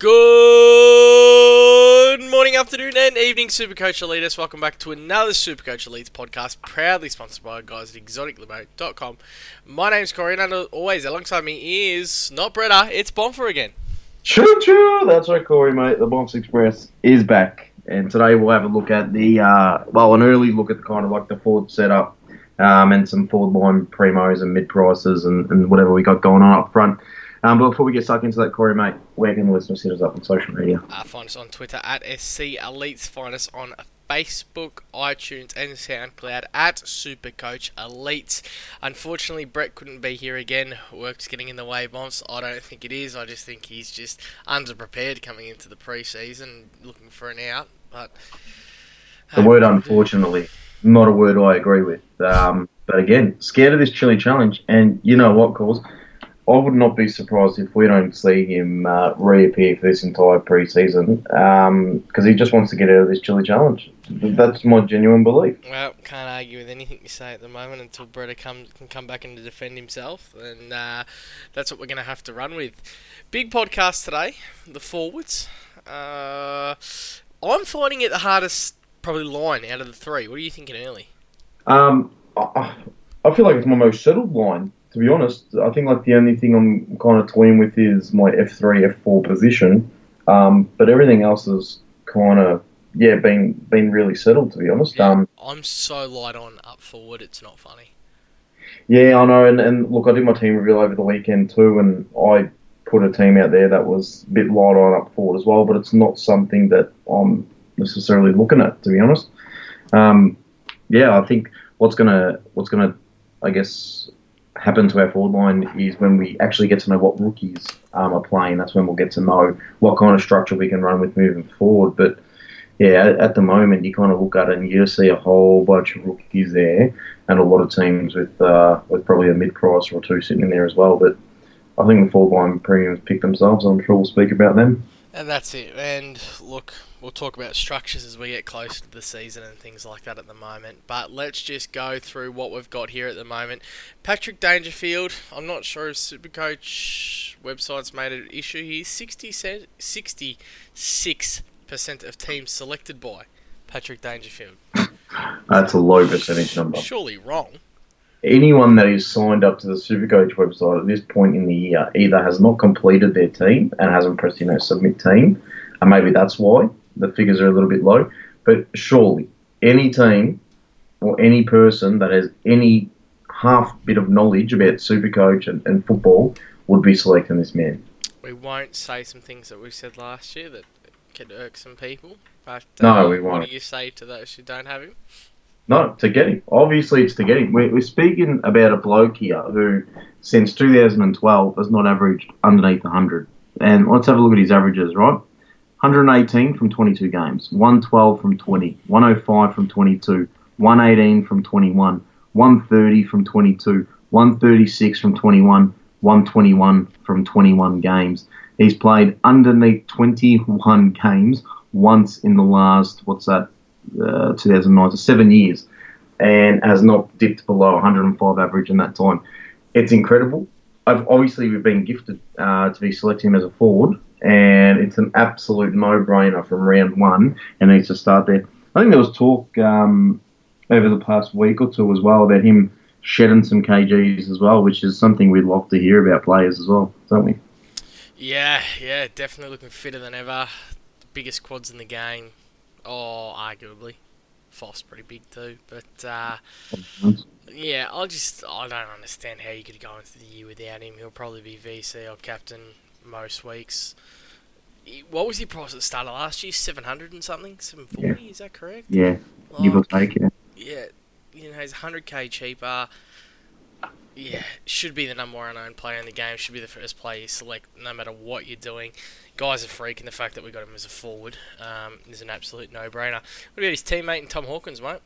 Good morning, afternoon, and evening, Supercoach Elites. Welcome back to another Supercoach Elites podcast, proudly sponsored by guys at exoticlimo.com. My name's Corey, and always, alongside me is not Bretta, it's Bonfer again. Choo choo! That's right, Corey, mate. The Bombs Express is back, and today we'll have a look at the uh, well, an early look at the kind of like the Ford setup, um, and some Ford line primos and mid prices and, and whatever we got going on up front. Um, but before we get stuck into that, Corey, mate, where can the listeners hit us up on social media? Uh, find us on Twitter at SC Elites. Find us on Facebook, iTunes, and SoundCloud at Supercoach Elites. Unfortunately, Brett couldn't be here again. Work's getting in the way, bombs. I don't think it is. I just think he's just underprepared coming into the preseason, looking for an out. But The word unfortunately, not a word I agree with. Um, but again, scared of this chilly challenge, and you know what, cause I would not be surprised if we don't see him uh, reappear for this entire preseason because he just wants to get out of this chili challenge. That's my genuine belief. Well, can't argue with anything you say at the moment until Bretta come, can come back and defend himself, and uh, that's what we're going to have to run with. Big podcast today, the forwards. Uh, I'm finding it the hardest, probably line out of the three. What are you thinking early? Um, I, I feel like it's my most settled line. To be honest, I think like the only thing I'm kind of toying with is my F3, F4 position, um, but everything else is kind of yeah been been really settled. To be honest, Yeah, um, I'm so light on up forward, it's not funny. Yeah, I know, and, and look, I did my team reveal over the weekend too, and I put a team out there that was a bit light on up forward as well, but it's not something that I'm necessarily looking at, to be honest. Um, yeah, I think what's gonna what's gonna, I guess, happen to our forward line is when we actually get to know what rookies um, are playing. That's when we'll get to know what kind of structure we can run with moving forward. But yeah, at, at the moment, you kind of look at it and you just see a whole bunch of rookies there, and a lot of teams with uh, with probably a mid price or two sitting in there as well. But I think the forward line premiums pick themselves. I'm sure we'll speak about them. And that's it. And look, we'll talk about structures as we get closer to the season and things like that at the moment. But let's just go through what we've got here at the moment. Patrick Dangerfield, I'm not sure if Supercoach website's made an issue here. 60 66% of teams selected by Patrick Dangerfield. That's a low percentage number. Surely wrong. Anyone that is signed up to the Supercoach website at this point in the year either has not completed their team and hasn't pressed you know submit team, and maybe that's why the figures are a little bit low. But surely any team or any person that has any half bit of knowledge about Supercoach and, and football would be selecting this man. We won't say some things that we said last year that could irk some people. But No, uh, we won't. What do you say to those who don't have him? No, to get him. Obviously, it's to get him. We're, we're speaking about a bloke here who, since 2012, has not averaged underneath 100. And let's have a look at his averages, right? 118 from 22 games, 112 from 20, 105 from 22, 118 from 21, 130 from 22, 136 from 21, 121 from 21 games. He's played underneath 21 games once in the last, what's that, uh, 2009, so seven years, and has not dipped below 105 average in that time. It's incredible. I've, obviously, we've been gifted uh, to be selecting him as a forward, and it's an absolute no-brainer from round one, and needs to start there. I think there was talk um, over the past week or two as well about him shedding some kgs as well, which is something we'd love to hear about players as well, don't we? Yeah, yeah, definitely looking fitter than ever. The biggest quads in the game. Oh, arguably. Foss pretty big too, but uh, yeah, I just I don't understand how you could go into the year without him. He'll probably be VC or captain most weeks. What was he price at the start of last year? Seven hundred and something, seven forty. Is that correct? Yeah, give or Like, take, yeah. yeah, you know, he's 100k cheaper. Yeah, should be the number one owned player in the game. Should be the first player you select, no matter what you're doing. Guy's a freak, and the fact that we got him as a forward um, is an absolute no-brainer. What about his teammate and Tom Hawkins, mate?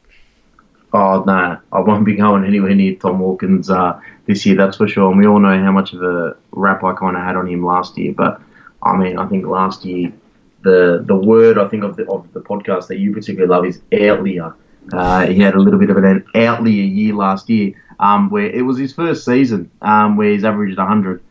Oh, no, I won't be going anywhere near Tom Hawkins uh, this year, that's for sure. And we all know how much of a rap I kind of had on him last year. But, I mean, I think last year, the the word I think of the, of the podcast that you particularly love is outlier. Uh, he had a little bit of an outlier year last year, um, where it was his first season um, where he's averaged 100.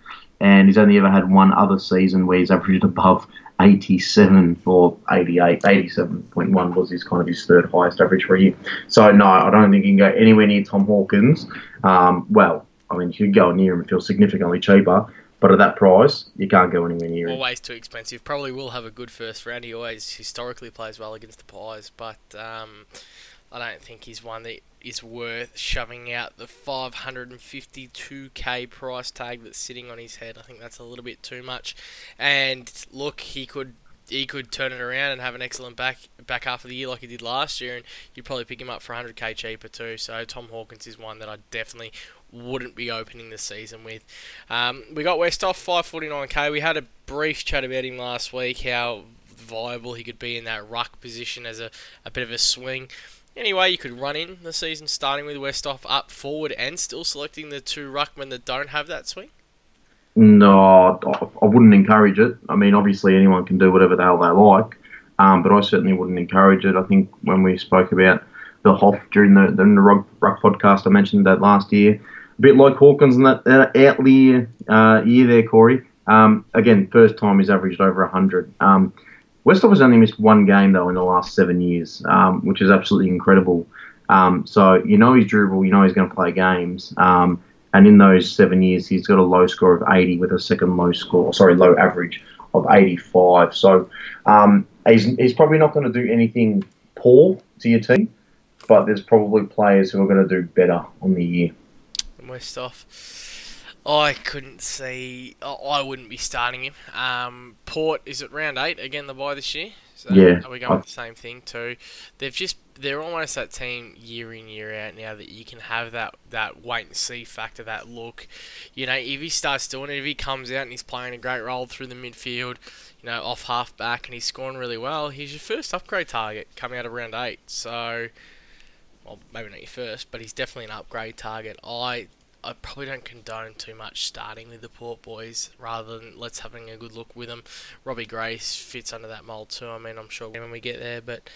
and he's only ever had one other season where he's averaged above 87 for 88. 87.1 was his kind of his third highest average for a year. So no, I don't think he can go anywhere near Tom Hawkins. Um, well, I mean, you could go near him if you're significantly cheaper. But at that price, you can't go anywhere near him. Always too expensive. Probably will have a good first round. He always historically plays well against the Pies, but um, I don't think he's one that is worth shoving out the 552k price tag that's sitting on his head. I think that's a little bit too much. And look, he could he could turn it around and have an excellent back back half of the year like he did last year, and you'd probably pick him up for 100k cheaper too. So Tom Hawkins is one that I definitely wouldn't be opening the season with. Um, we got West Westhoff 549k. We had a brief chat about him last week, how viable he could be in that ruck position as a, a bit of a swing. Anyway, you could run in the season starting with Westhoff up forward and still selecting the two ruckmen that don't have that swing? No, I wouldn't encourage it. I mean, obviously anyone can do whatever the hell they like, um, but I certainly wouldn't encourage it. I think when we spoke about the Hoff during the, the ruck, podcast, I mentioned that last year a bit like Hawkins in that, that outlier uh, year there, Corey. Um, again, first time he's averaged over 100. Um, Westhoff has only missed one game, though, in the last seven years, um, which is absolutely incredible. Um, so you know he's durable, you know he's going to play games. Um, and in those seven years, he's got a low score of 80 with a second low score, sorry, low average of 85. So um, he's, he's probably not going to do anything poor to your team, but there's probably players who are going to do better on the year. Westhoff. I couldn't see. I wouldn't be starting him. Um, Port is at round eight again. The buy this year. So yeah, are we going with the same thing too? They've just they're almost that team year in year out now that you can have that that wait and see factor, that look. You know, if he starts doing it, if he comes out and he's playing a great role through the midfield, you know, off half back and he's scoring really well, he's your first upgrade target coming out of round eight. So well, maybe not your first, but he's definitely an upgrade target. I I probably don't condone too much starting with the Port boys rather than let's having a good look with them. Robbie Gray fits under that mold too. I mean, I'm sure when we get there, but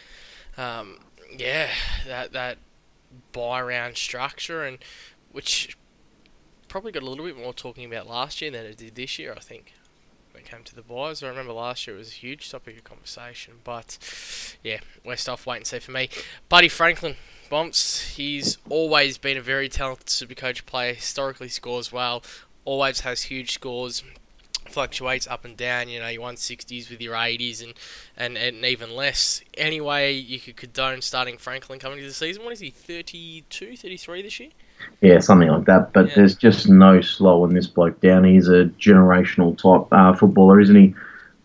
um, yeah, that that buy round structure and which probably got a little bit more talking about last year than it did this year. I think when it came to the buys. I remember last year it was a huge topic of conversation, but yeah, Westhoff wait and see for me. Buddy Franklin Bumps, he's always been a very talented Supercoach player, historically scores well, always has huge scores, fluctuates up and down, you know, your 160s with your 80s and, and, and even less. Anyway, you could condone starting Franklin coming to the season. What is he, 32, 33 this year? Yeah, something like that. But yeah. there's just no slowing this bloke down. He's a generational type uh, footballer, isn't he?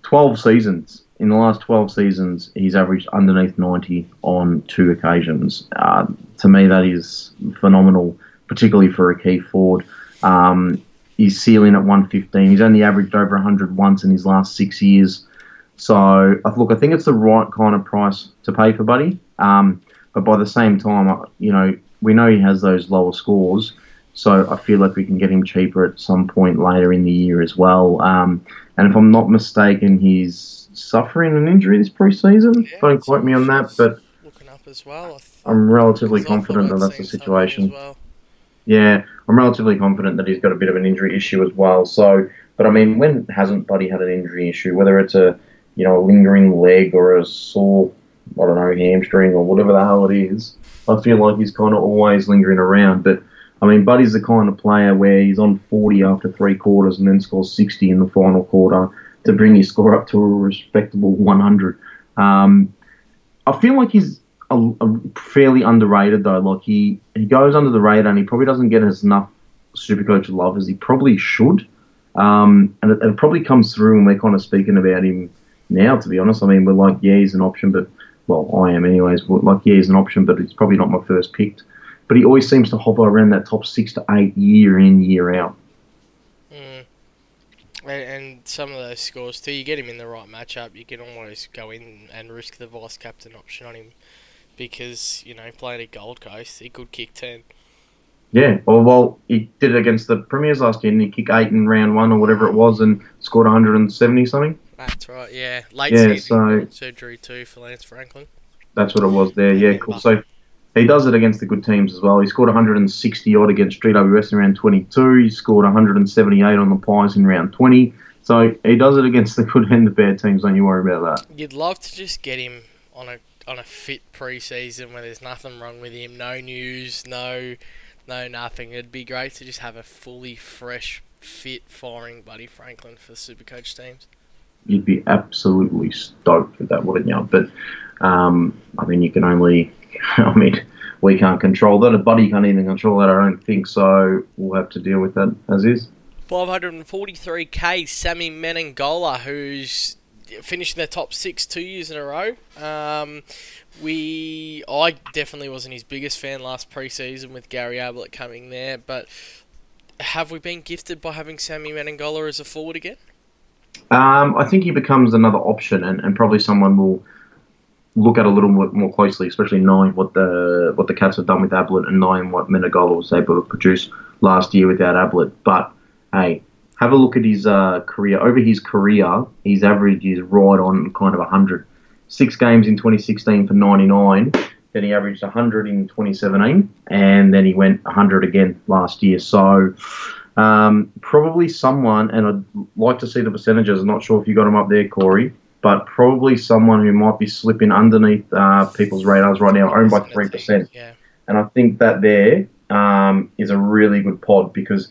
12 seasons in the last 12 seasons, he's averaged underneath 90 on two occasions. Uh, to me, that is phenomenal, particularly for a key forward. Um, he's ceiling at 115. He's only averaged over 100 once in his last six years. So, look, I think it's the right kind of price to pay for Buddy. Um, but by the same time, uh, you know, we know he has those lower scores. So I feel like we can get him cheaper at some point later in the year as well. Um, and if I'm not mistaken, he's suffering an injury this preseason. Yeah, Don't quote me on that, but looking up as well. I'm relatively confident that that's the situation. Well. Yeah, I'm relatively confident that he's got a bit of an injury issue as well. So, but I mean, when hasn't Buddy had an injury issue? Whether it's a you know a lingering leg or a sore, I don't know, hamstring or whatever the hell it is, I feel like he's kind of always lingering around. But I mean, Buddy's the kind of player where he's on 40 after three quarters and then scores 60 in the final quarter to bring his score up to a respectable 100. Um, I feel like he's a, a fairly underrated though. Like he, he goes under the radar and he probably doesn't get as enough Supercoach love as he probably should. Um, and it, it, probably comes through when we're kind of speaking about him now. To be honest, I mean we're like, yeah, he's an option, but well, I am anyways. Like, yeah, he's an option, but it's probably not my first picked. But he always seems to hover around that top six to eight year in year out. Mm. And, and, some of those scores too, you get him in the right matchup, you can almost go in and risk the vice captain option on him because you know playing at Gold Coast, he could kick ten. Yeah, well, well, he did it against the Premiers last year, and he kicked eight in round one or whatever it was, and scored 170 something. That's right. Yeah, late yeah, season so, surgery too for Lance Franklin. That's what it was there. Yeah, cool. So he does it against the good teams as well. He scored 160 odd against GWS in round 22. He scored 178 on the Pies in round 20. So he does it against the good and the bad teams. Don't you worry about that. You'd love to just get him on a on a fit preseason where there's nothing wrong with him, no news, no no nothing. It'd be great to just have a fully fresh, fit, firing Buddy Franklin for the Supercoach teams. You'd be absolutely stoked with that, wouldn't you? But um, I mean, you can only. I mean, we can't control that. A buddy can't even control that. I don't think so. We'll have to deal with that as is. 543k Sammy Menegola, who's finishing the top six two years in a row. Um, we, I definitely wasn't his biggest fan last preseason with Gary Ablett coming there, but have we been gifted by having Sammy Menegola as a forward again? Um, I think he becomes another option, and, and probably someone will look at a little more, more closely, especially knowing what the what the Cats have done with Ablett and knowing what Menegola was able to produce last year without Ablett. But hey, have a look at his uh, career. Over his career, his average is right on kind of 100. Six games in 2016 for 99. Then he averaged 100 in 2017, and then he went 100 again last year. So um, probably someone, and I'd like to see the percentages. I'm not sure if you got them up there, Corey, but probably someone who might be slipping underneath uh, people's radars right now, owned by three percent. Yeah. And I think that there um, is a really good pod because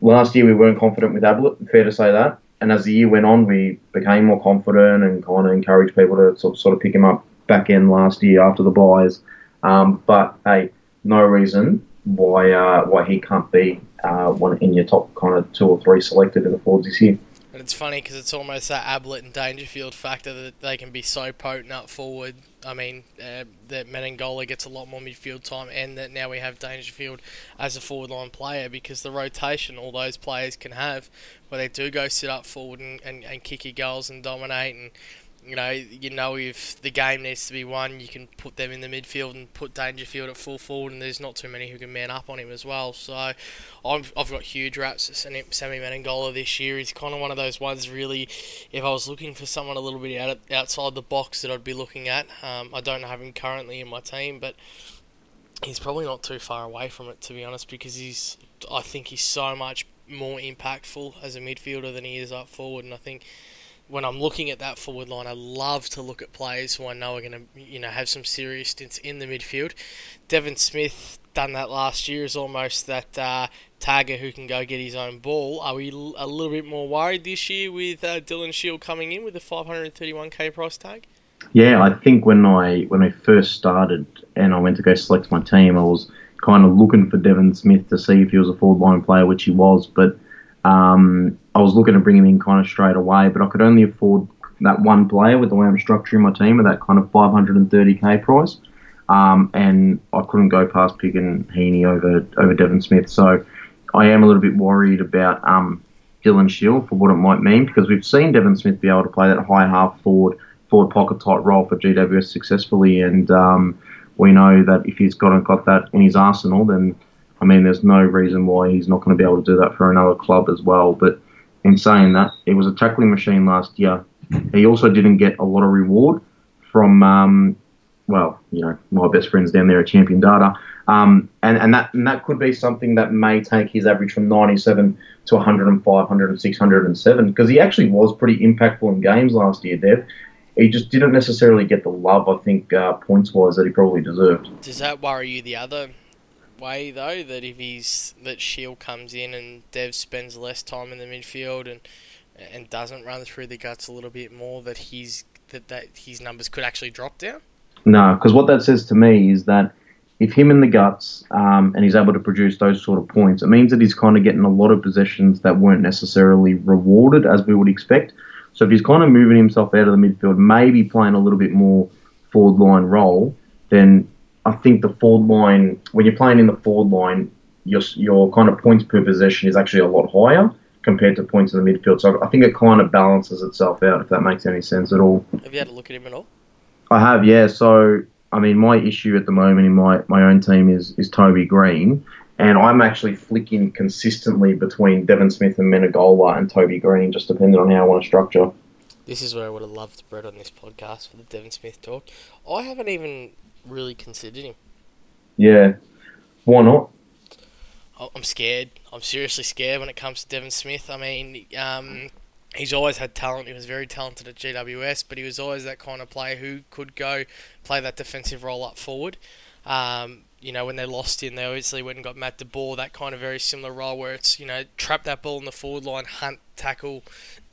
last year we weren't confident with Ablett, fair to say that. And as the year went on, we became more confident and kind of encouraged people to sort, sort of pick him up back in last year after the buys. Um, but hey, no reason why uh, why he can't be uh, one in your top kind of two or three selected in the forwards this year. And it's funny because it's almost that Ablett and Dangerfield factor that they can be so potent up forward. I mean, uh, that Menegola gets a lot more midfield time, and that now we have Dangerfield as a forward line player because the rotation all those players can have, where they do go sit up forward and, and, and kick your goals and dominate and you know, you know if the game needs to be won, you can put them in the midfield and put Dangerfield at full forward, and there's not too many who can man up on him as well. So I've, I've got huge raps at Sammy Menegola this year. He's kind of one of those ones, really, if I was looking for someone a little bit out, outside the box that I'd be looking at. Um, I don't have him currently in my team, but he's probably not too far away from it, to be honest, because he's, I think he's so much more impactful as a midfielder than he is up forward, and I think when I'm looking at that forward line, I love to look at players who I know are going to, you know, have some serious stints in the midfield. Devon Smith done that last year. Is almost that uh, tagger who can go get his own ball. Are we a little bit more worried this year with uh, Dylan Shiel coming in with a 531k price tag? Yeah, I think when I when I first started and I went to go select my team, I was kind of looking for Devon Smith to see if he was a forward line player, which he was, but um, I was looking to bring him in kind of straight away, but I could only afford that one player with the way I'm structuring my team at that kind of 530k price. Um, and I couldn't go past picking Heaney over over Devon Smith. So I am a little bit worried about um, Dylan Shiel for what it might mean because we've seen Devon Smith be able to play that high half forward forward pocket type role for GWS successfully, and um, we know that if he's got got that in his arsenal, then I mean, there's no reason why he's not going to be able to do that for another club as well. But in saying that, he was a tackling machine last year. He also didn't get a lot of reward from, um, well, you know, my best friends down there at Champion Data. Um, and, and that and that could be something that may take his average from 97 to 105, 106, 107 because he actually was pretty impactful in games last year, Dev. He just didn't necessarily get the love, I think, uh, points wise, that he probably deserved. Does that worry you the other way though that if he's that Shiel comes in and Dev spends less time in the midfield and and doesn't run through the guts a little bit more that he's that, that his numbers could actually drop down? No, because what that says to me is that if him in the guts um, and he's able to produce those sort of points, it means that he's kind of getting a lot of possessions that weren't necessarily rewarded as we would expect. So if he's kind of moving himself out of the midfield, maybe playing a little bit more forward line role, then I think the forward line, when you're playing in the forward line, your, your kind of points per possession is actually a lot higher compared to points in the midfield. So I think it kind of balances itself out, if that makes any sense at all. Have you had a look at him at all? I have, yeah. So, I mean, my issue at the moment in my, my own team is, is Toby Green. And I'm actually flicking consistently between Devon Smith and Menegola and Toby Green, just depending on how I want to structure. This is where I would have loved Brett on this podcast for the Devon Smith talk. I haven't even really considered him. Yeah. Why not? I'm scared. I'm seriously scared when it comes to Devon Smith. I mean, um, he's always had talent. He was very talented at GWS, but he was always that kind of player who could go play that defensive role up forward. Um, you know, when they lost him, they obviously went and got Matt DeBoer, that kind of very similar role where it's, you know, trap that ball in the forward line, hunt, tackle,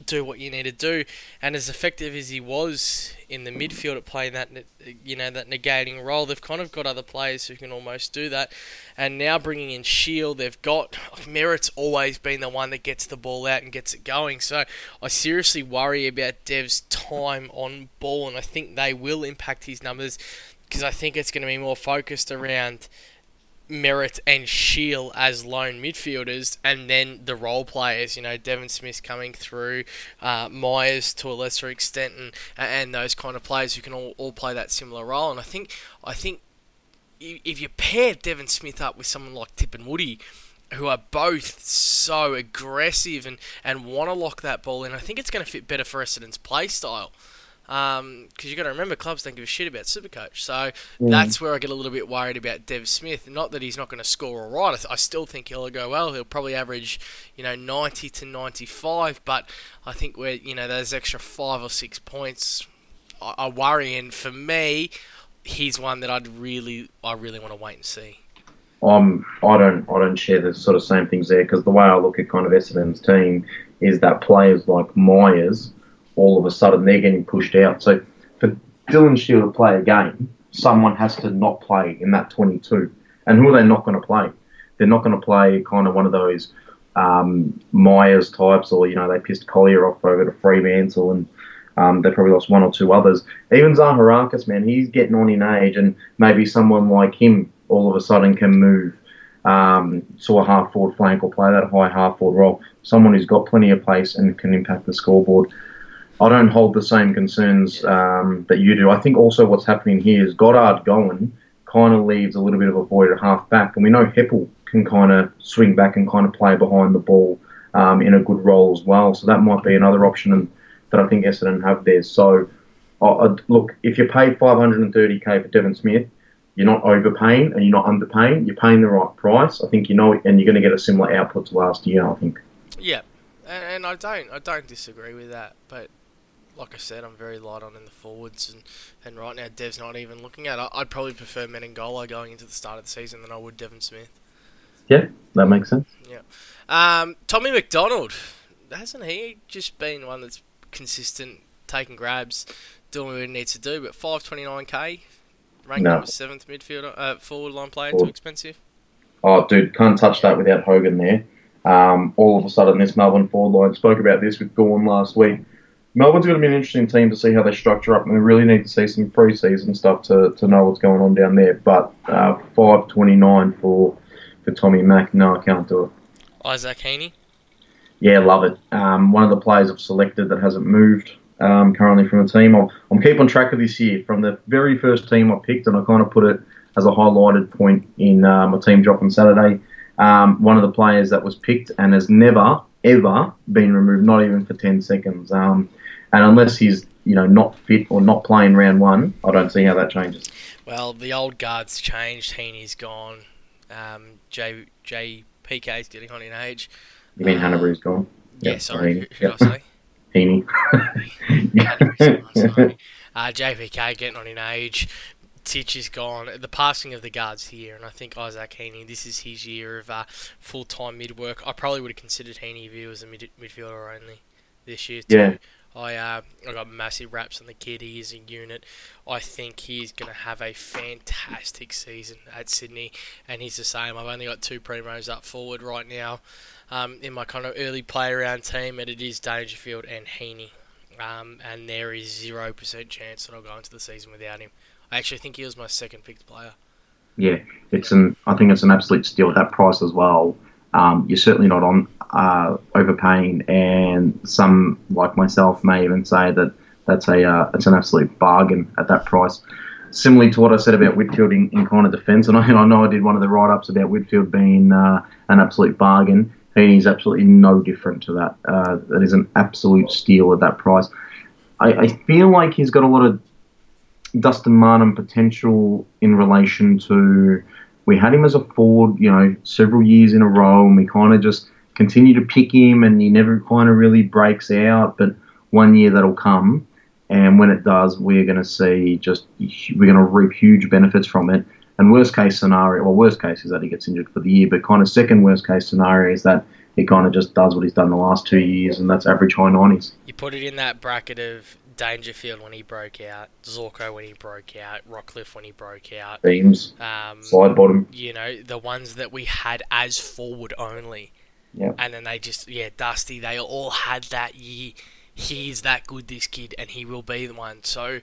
do what you need to do. And as effective as he was in the midfield at playing that, you know, that negating role, they've kind of got other players who can almost do that. And now bringing in Shiel, they've got Merrett's always been the one that gets the ball out and gets it going. So I seriously worry about Dev's time on ball, and I think they will impact his numbers because I think it's going to be more focused around Merrett and Shiel as lone midfielders, and then the role players. You know, Devon Smith coming through, uh, Myers to a lesser extent, and and those kind of players who can all, all play that similar role. And I think I think if you pair Devon Smith up with someone like Tip and Woody. who are both so aggressive and, and want to lock that ball in, I think it's going to fit better for Essendon's play style because um, you got to remember clubs don't give a shit about Supercoach. So mm. that's where I get a little bit worried about Dev Smith. Not that he's not going to score all right. I, th- I, still think he'll go well. He'll probably average, you know, 90 to 95. But I think where you know those extra five or six points are worrying for me. He's one that I'd really, I really want to wait and see. Um, I don't, I don't share the sort of same things there because the way I look at kind of Essendon's team is that players like Myers all of a sudden they're getting pushed out. So for Dylan Shiel to play a game, someone has to not play in that 22. And who are they not going to play? They're not going to play kind of one of those um, Myers types, or you know they pissed Collier off over to Fremantle, and um, they probably lost one or two others. Even Zaharakis, man, he's getting on in age, and maybe someone like him all of a sudden can move um, to a half forward flank or play that high half forward role. Someone who's got plenty of pace and can impact the scoreboard. I don't hold the same concerns um, that you do. I think also what's happening here is Goddard going kind of leaves a little bit of a void at half back, and we know Heppell can kind of swing back and kind of play behind the ball um, in a good role as well. So that might be another option that I think Essendon have there. So uh, look, if you pay 530k for Devon Smith, you're not overpaying and you're not underpaying. You're paying the right price. I think you know, and you're going to get a similar output to last year. I think. Yeah, and I don't, I don't disagree with that, but like I said, I'm very light on in the forwards, and, and right now Dev's not even looking at. It. I'd probably prefer Menegola going into the start of the season than I would Devon Smith. Yeah, that makes sense. Yeah, um, Tommy McDonald hasn't he just been one that's consistent, taking grabs, doing what he needs to do? But 529k, ranked no. number seventh midfielder, uh, forward line player, too expensive. Oh, dude, can't touch that without Hogan there. Um, all of a sudden, this Melbourne forward line spoke about this with Gawn last week Melbourne's going to be an interesting team to see how they structure up, and we really need to see some pre-season stuff to, to know what's going on down there. But uh, five twenty nine for for Tommy Mack, no, I can't do it. Isaac Heaney. Yeah, love it. Um, one of the players I've selected that hasn't moved um, currently from the team. I'm, I'm keeping track of this year from the very first team I picked, and I kind of put it as a highlighted point in uh, my team drop on Saturday. Um, one of the players that was picked and has never ever been removed, not even for 10 seconds. Um, and unless he's you know not fit or not playing round one, I don't see how that changes. Well, the old guard's changed. Heaney's gone. Um, J J PK's getting on in age. You mean um, Hannebery's gone? Yeah, yep, sorry. Who, who did I say? Heaney. uh, JPK getting on in age. Titch is gone. The passing of the guards here, and I think Isaac Heaney, this is his year of uh, full time mid work. I probably would have considered Heaney if he was a mid- midfielder only this year. Too. Yeah. I uh, I got massive raps on the kid. He is a unit. I think he's going to have a fantastic season at Sydney, and he's the same. I've only got two primos up forward right now um, in my kind of early play around team, and it is Dangerfield and Heaney. Um, and there is zero percent chance that I'll go into the season without him. I actually think he was my second picked player. Yeah, it's an. I think it's an absolute steal at that price as well. Um, you're certainly not on uh, overpaying, and some like myself may even say that that's a uh, it's an absolute bargain at that price. Similarly to what I said about Whitfield in, in kind of defence, and I, I, know I did one of the write ups about Whitfield being uh, an absolute bargain. He's absolutely no different to that. Uh, that is an absolute steal at that price. I, I feel like he's got a lot of Dustin Martin potential in relation to we had him as a forward, you know, several years in a row, and we kind of just continue to pick him, and he never kind of really breaks out. But one year that'll come, and when it does, we're going to see just we're going to reap huge benefits from it. And worst case scenario, well, worst case is that he gets injured for the year, but kind of second worst case scenario is that he kind of just does what he's done the last two years, and that's average high 90s. You put it in that bracket of Dangerfield when he broke out, Zorko when he broke out, Rockliff when he broke out, Beams, um, Sidebottom. you know, the ones that we had as forward only. And then they just, yeah, Dusty, they all had that year. He's that good, this kid, and he will be the one. So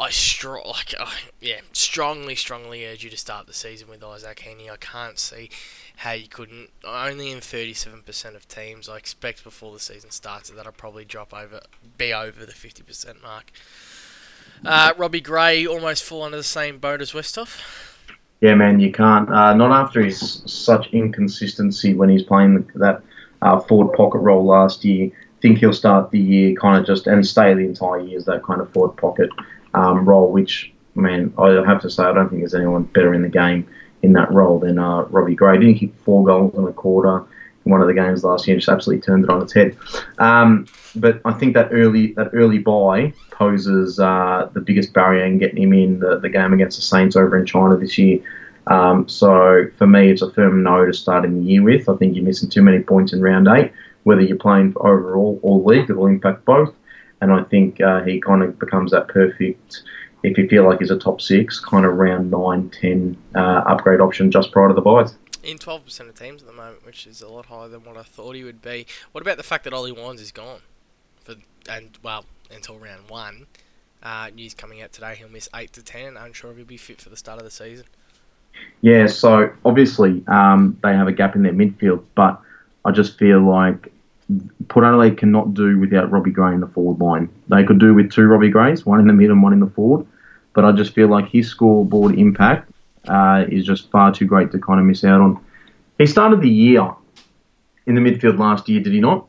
I strong, like, uh, yeah, strongly, strongly urge you to start the season with Isaac Heaney. I can't see how you couldn't. Only in 37% of teams, I expect before the season starts that I'll probably drop over, be over the 50% mark. Uh, Robbie Gray almost fall under the same boat as Westhoff. Yeah, man, you can't. Uh, not after his such inconsistency when he's playing that uh, forward pocket role last year. Think he'll start the year kind of just and stay the entire year as that kind of forward pocket um, role. Which, man, I have to say, I don't think there's anyone better in the game in that role than uh, Robbie Gray. Didn't kick four goals in a quarter one of the games last year, just absolutely turned it on its head. Um, but I think that early that early buy poses uh, the biggest barrier in getting him in the, the game against the Saints over in China this year. Um, so for me, it's a firm no to starting the year with. I think you're missing too many points in round eight. Whether you're playing for overall or league, it will impact both. And I think uh, he kind of becomes that perfect, if you feel like he's a top six, kind of round nine, ten uh, upgrade option just prior to the buys. In 12% of teams at the moment, which is a lot higher than what I thought he would be. What about the fact that Ollie Wines is gone? For and well, until round one. Uh, news coming out today, he'll miss 8 to 10, and unsure if he'll be fit for the start of the season. Yeah, so obviously um, they have a gap in their midfield, but I just feel like Port Adelaide cannot do without Robbie Gray in the forward line. They could do with two Robbie Grays, one in the mid and one in the forward, but I just feel like his scoreboard impact uh, is just far too great to kind of miss out on. He started the year in the midfield last year, did he not?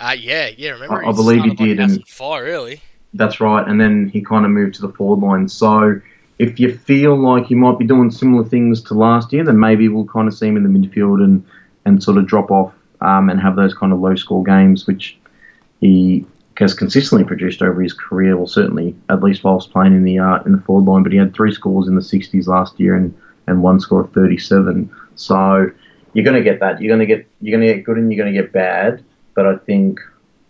Uh, yeah, yeah, remember? I- I believe he like did, and- far fire early. That's right, and then he kind of moved to the forward line. So if you feel like he might be doing similar things to last year, then maybe we'll kind of see him in the midfield and, and sort of drop off um, and have those kind of low score games, which he has consistently produced over his career. Well, certainly at least whilst playing in the uh, in the forward line. But he had three scores in the 60s last year and, and one score of 37. So you're going to get that. You're going to get you're going to get good and you're going to get bad. But I think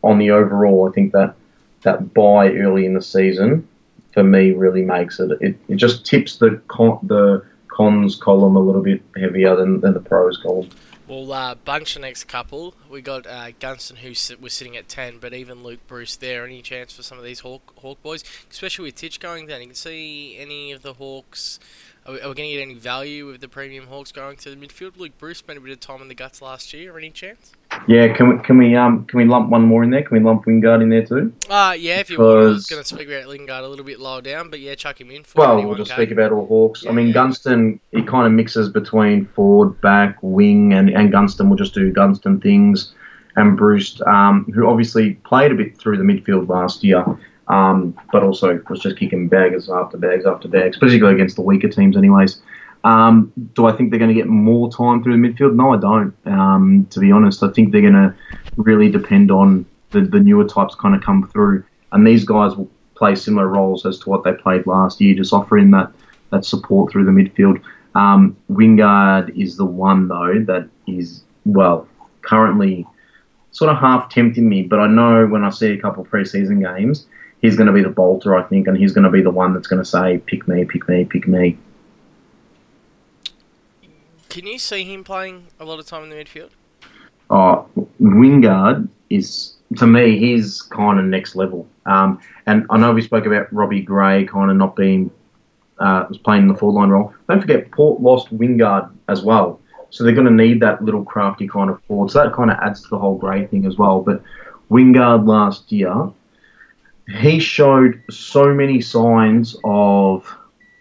on the overall, I think that that buy early in the season for me really makes it. It, it just tips the con, the cons column a little bit heavier than, than the pros column. Well, uh, bunch the next couple. We got uh, Gunston, who was sitting at 10, but even Luke Breust there. Any chance for some of these Hawk, Hawk boys? Especially with Titch going down. You can see any of the Hawks. Are we, are we going to get any value with the premium Hawks going to the midfield? Luke Breust spent a bit of time in the guts last year. Any chance? Yeah, can we can we um can we lump one more in there? Can we lump Wingard in there too? Uh, yeah, if you want. I was going to speak about Wingard a little bit lower down, but yeah, chuck him in for Well, we'll just speak about all Hawks. I mean, yeah. Gunston, he kind of mixes between forward, back, wing, and, and Gunston will just do Gunston things. And Breust, um, who obviously played a bit through the midfield last year, um, but also was just kicking bags after bags after bags, particularly against the weaker teams, anyways. Um, do I think they're going to get more time through the midfield? No, I don't. Um, to be honest, I think they're going to really depend on the, the newer types kind of come through, and these guys will play similar roles as to what they played last year, just offering that that support through the midfield. Um, Wingard is the one though that is well currently sort of half tempting me, but I know when I see a couple of preseason games, he's going to be the bolter, I think, and he's going to be the one that's going to say, "Pick me, pick me, pick me." Can you see him playing a lot of time in the midfield? Oh, Wingard is to me he's kind of next level. Um, and I know we spoke about Robbie Gray kind of not being uh, was playing the forward line role. Don't forget Port lost Wingard as well, so they're going to need that little crafty kind of forward. So that kind of adds to the whole Gray thing as well. But Wingard last year, he showed so many signs of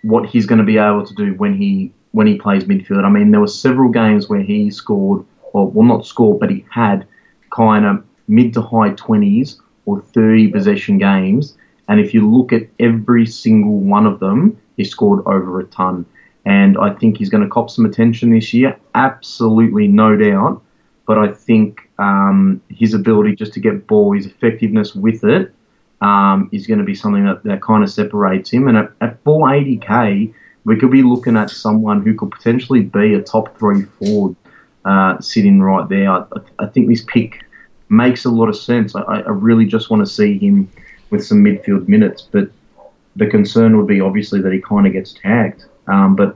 what he's going to be able to do when he when he plays midfield. I mean, there were several games where he scored, or well, not scored, but he had kind of mid to high twenties or thirty possession games. And if you look at every single one of them, he scored over a ton. and I think he's going to cop some attention this year. Absolutely no doubt. But I think um, his ability just to get ball, his effectiveness with it, um, is going to be something that, that kind of separates him. And at, at 480k, we could be looking at someone who could potentially be a top three forward uh, sitting right there. I, I, think this pick makes a lot of sense. I, I really just want to see him with some midfield minutes, but the concern would be obviously that he kind of gets tagged. Um, but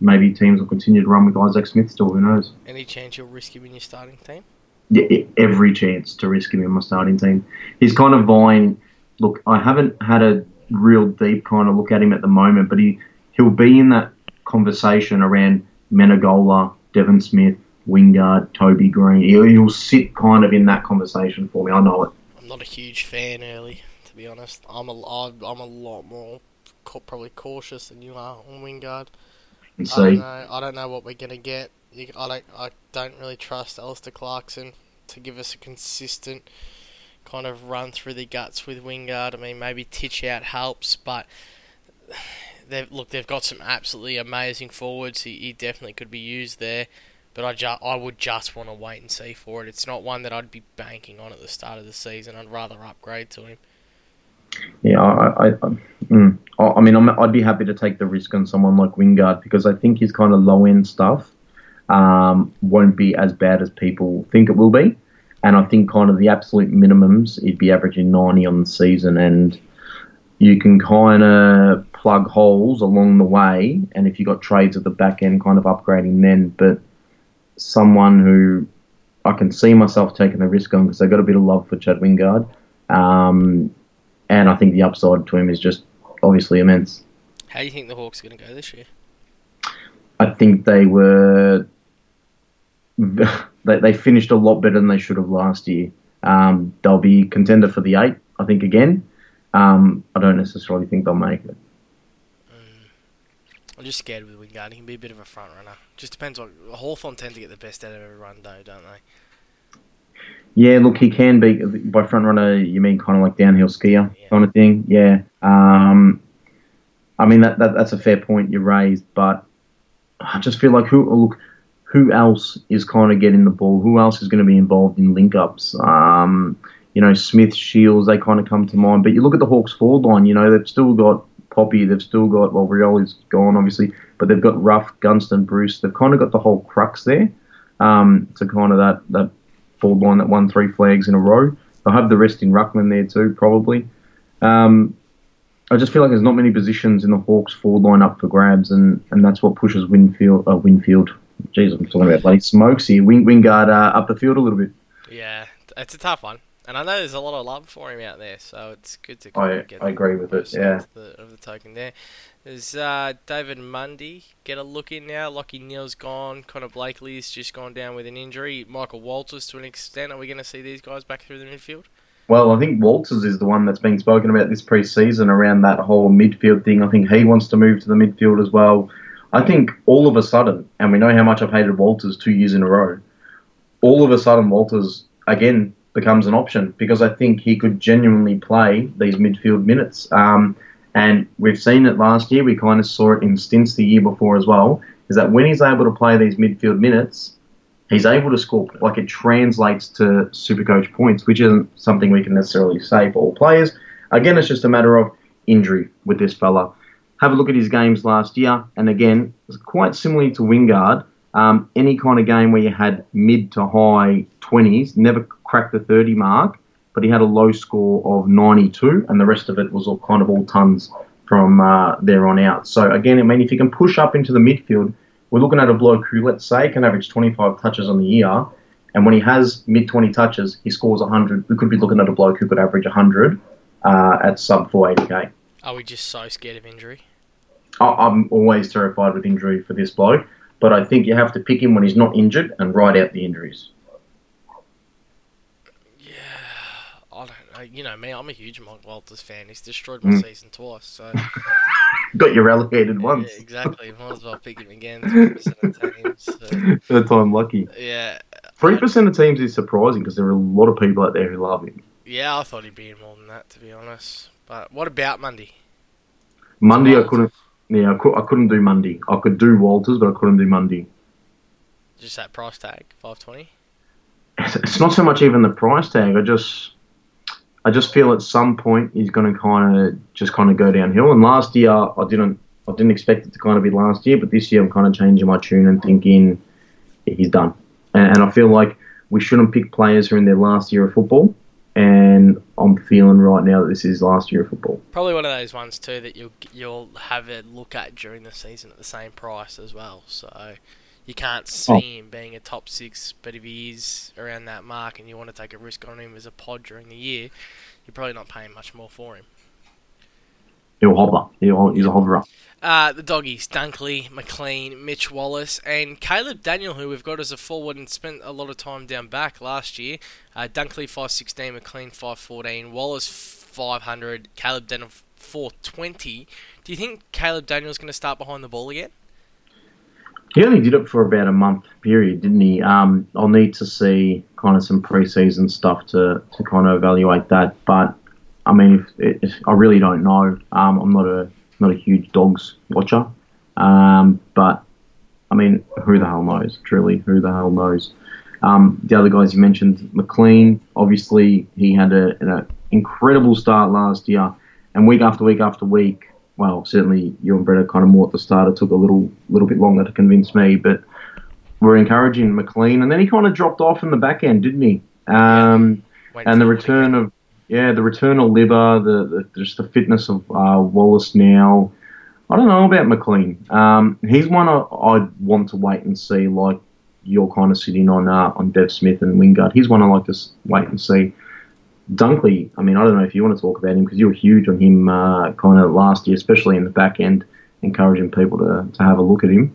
maybe teams will continue to run with Isaac Smith still. Who knows? Any chance you'll risk him in your starting team? Yeah, every chance to risk him in my starting team. He's kind of vying. Look, I haven't had a real deep kind of look at him at the moment, but he he'll be in that conversation around Menegola, Devon Smith, Wingard, Toby Green. He'll, he'll sit kind of in that conversation for me. I know it. I'm not a huge fan early, to be honest. I'm a I'm a lot more probably cautious than you are on Wingard. I don't know. I don't know what we're gonna get. I don't. I don't really trust Alastair Clarkson to give us a consistent kind of run through the guts with Wingard. I mean, maybe Titch out helps, but they've look. They've got some absolutely amazing forwards. He, he definitely could be used there, but I ju- I would just want to wait and see for it. It's not one that I'd be banking on at the start of the season. I'd rather upgrade to him. Yeah, I, I, I, mm, I mean, i would be happy to take the risk on someone like Wingard because I think his kind of low end stuff um, won't be as bad as people think it will be. And I think kind of the absolute minimums, he'd be averaging 90 on the season, and you can kind of plug holes along the way. And if you've got trades at the back end, kind of upgrading then. But someone who I can see myself taking the risk on because I've got a bit of love for Chad Wingard. Um, and I think the upside to him is just obviously immense. How do you think the Hawks are going to go this year? I think they were they, they finished a lot better than they should have last year. Um, they'll be contender for the eight, I think again. Um, I don't necessarily think they'll make it. Mm. I'm just scared with Wingard. He can be a bit of a front runner. Just depends on Hawthorn tend to get the best out of every run though, don't they? Yeah, look, he can be by front runner. You mean kind of like downhill skier yeah. kind of thing? Yeah. Um, I mean that, that that's a fair point you raised, but I just feel like who look who else is kind of getting the ball? Who else is going to be involved in link ups? Um, you know, Smith, Shiels, they kind of come to mind. But you look at the Hawks forward line. You know, they've still got Poppy. They've still got well, Rioli's gone obviously, but they've got Ruff, Gunston, Breust. They've kind of got the whole crux there. Um, to kind of that that forward line that won three flags in a row. They'll have the rest in Ruckman there too, probably. Um, I just feel like there's not many positions in the Hawks forward line up for grabs, and, and that's what pushes Winfield. Uh, Winfield. Jeez, I'm talking about bloody smokes here. Wing, Wingard uh, up the field a little bit. Yeah, it's a tough one. And I know there's a lot of love for him out there, so it's good to I, get. I agree with it. Yeah. Of the, of the, token there. There's uh, David Mundy get a look in now. Lachie Neale's gone. Connor Blakely's just gone down with an injury. Michael Walters to an extent. Are we going to see these guys back through the midfield? Well, I think Walters is the one that's been spoken about this pre-season around that whole midfield thing. I think he wants to move to the midfield as well. I think all of a sudden, and we know how much I've hated Walters two years in a row. All of a sudden, Walters again becomes an option because I think he could genuinely play these midfield minutes. Um, and we've seen it last year. We kind of saw it in stints the year before as well. Is that when he's able to play these midfield minutes, he's able to score like it translates to Supercoach points, which isn't something we can necessarily say for all players. Again, it's just a matter of injury with this fella. Have a look at his games last year, and again, quite similar to Wingard. Um, any kind of game where you had mid to high 20s, never cracked the 30 mark, but he had a low score of 92, and the rest of it was all kind of all tons from uh, there on out. So again, I mean, if you can push up into the midfield, we're looking at a bloke who, let's say, can average 25 touches on the year, and when he has mid 20 touches, he scores 100. We could be looking at a bloke who could average 100 uh, at sub 480k. Are we just so scared of injury? I'm always terrified with injury for this bloke, but I think you have to pick him when he's not injured and ride out the injuries. Yeah, I don't know. You know me, I'm a huge Mike Walters fan. He's destroyed my mm. season twice, so got you relegated once. Yeah, exactly. Might as well pick him again. Three percent of teams. So. Third time lucky. Yeah. Three percent of teams is surprising because there are a lot of people out there who love him. Yeah, I thought he'd be in more than that, to be honest. But what about Mundy? Mundy, I couldn't. Yeah, I, could, I couldn't do Mundy. I could do Walters, but I couldn't do Mundy. Just that price tag, five twenty. It's not so much even the price tag. I just, I just feel at some point he's going to kind of just kind of go downhill. And last year I didn't, I didn't expect it to kind of be last year, but this year I'm kind of changing my tune and thinking he's done. And, and I feel like we shouldn't pick players who are in their last year of football and I'm feeling right now that this is last year of football. Probably one of those ones too that you'll you'll have a look at during the season at the same price as well. So you can't oh. see oh. him being a top six, but if he is around that mark and you want to take a risk on him as a pod during the year, you're probably not paying much more for him. He'll hover. He'll, he's a hoverer. Uh, the doggies, Dunkley, McLean, Mitch Wallace, and Caleb Daniel, who we've got as a forward and spent a lot of time down back last year. Uh, Dunkley 516, McLean 514, Wallace 500, Caleb Daniel 420. Do you think Caleb Daniel's going to start behind the ball again? He only did it for about a month period, didn't he? Um, I'll need to see kind of some preseason stuff to, to kind of evaluate that. But I mean, if, I really don't know. Um, I'm not a not a huge dogs watcher, um, but I mean, who the hell knows? Truly, who the hell knows? Um, the other guys you mentioned, McLean. Obviously, he had a, an incredible start last year, and week after week after week. Well, certainly you and Brett are kind of more at the start. It took a little little bit longer to convince me, but we're encouraging McLean, and then he kind of dropped off in the back end, didn't he? Um, and the return of yeah, the return of Libba, the, the just the fitness of uh, Wallace now. I don't know about McLean. Um, he's one I, I'd want to wait and see, like you're kind of sitting on uh, on Dev Smith and Wingard. He's one I like to wait and see. Dunkley, I mean, I don't know if you want to talk about him because you were huge on him uh, kind of last year, especially in the back end, encouraging people to, to have a look at him.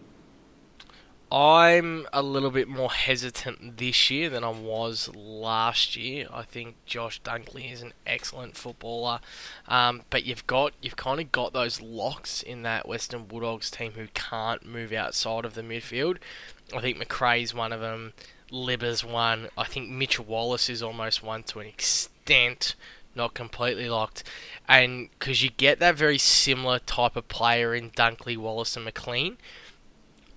I'm a little bit more hesitant this year than I was last year. I think Josh Dunkley is an excellent footballer, um, but you've got you've kind of got those locks in that Western Bulldogs team who can't move outside of the midfield. I think Macrae's one of them. Libba's one. I think Mitchell Wallace is almost one to an extent, not completely locked. And because you get that very similar type of player in Dunkley, Wallace, and McLean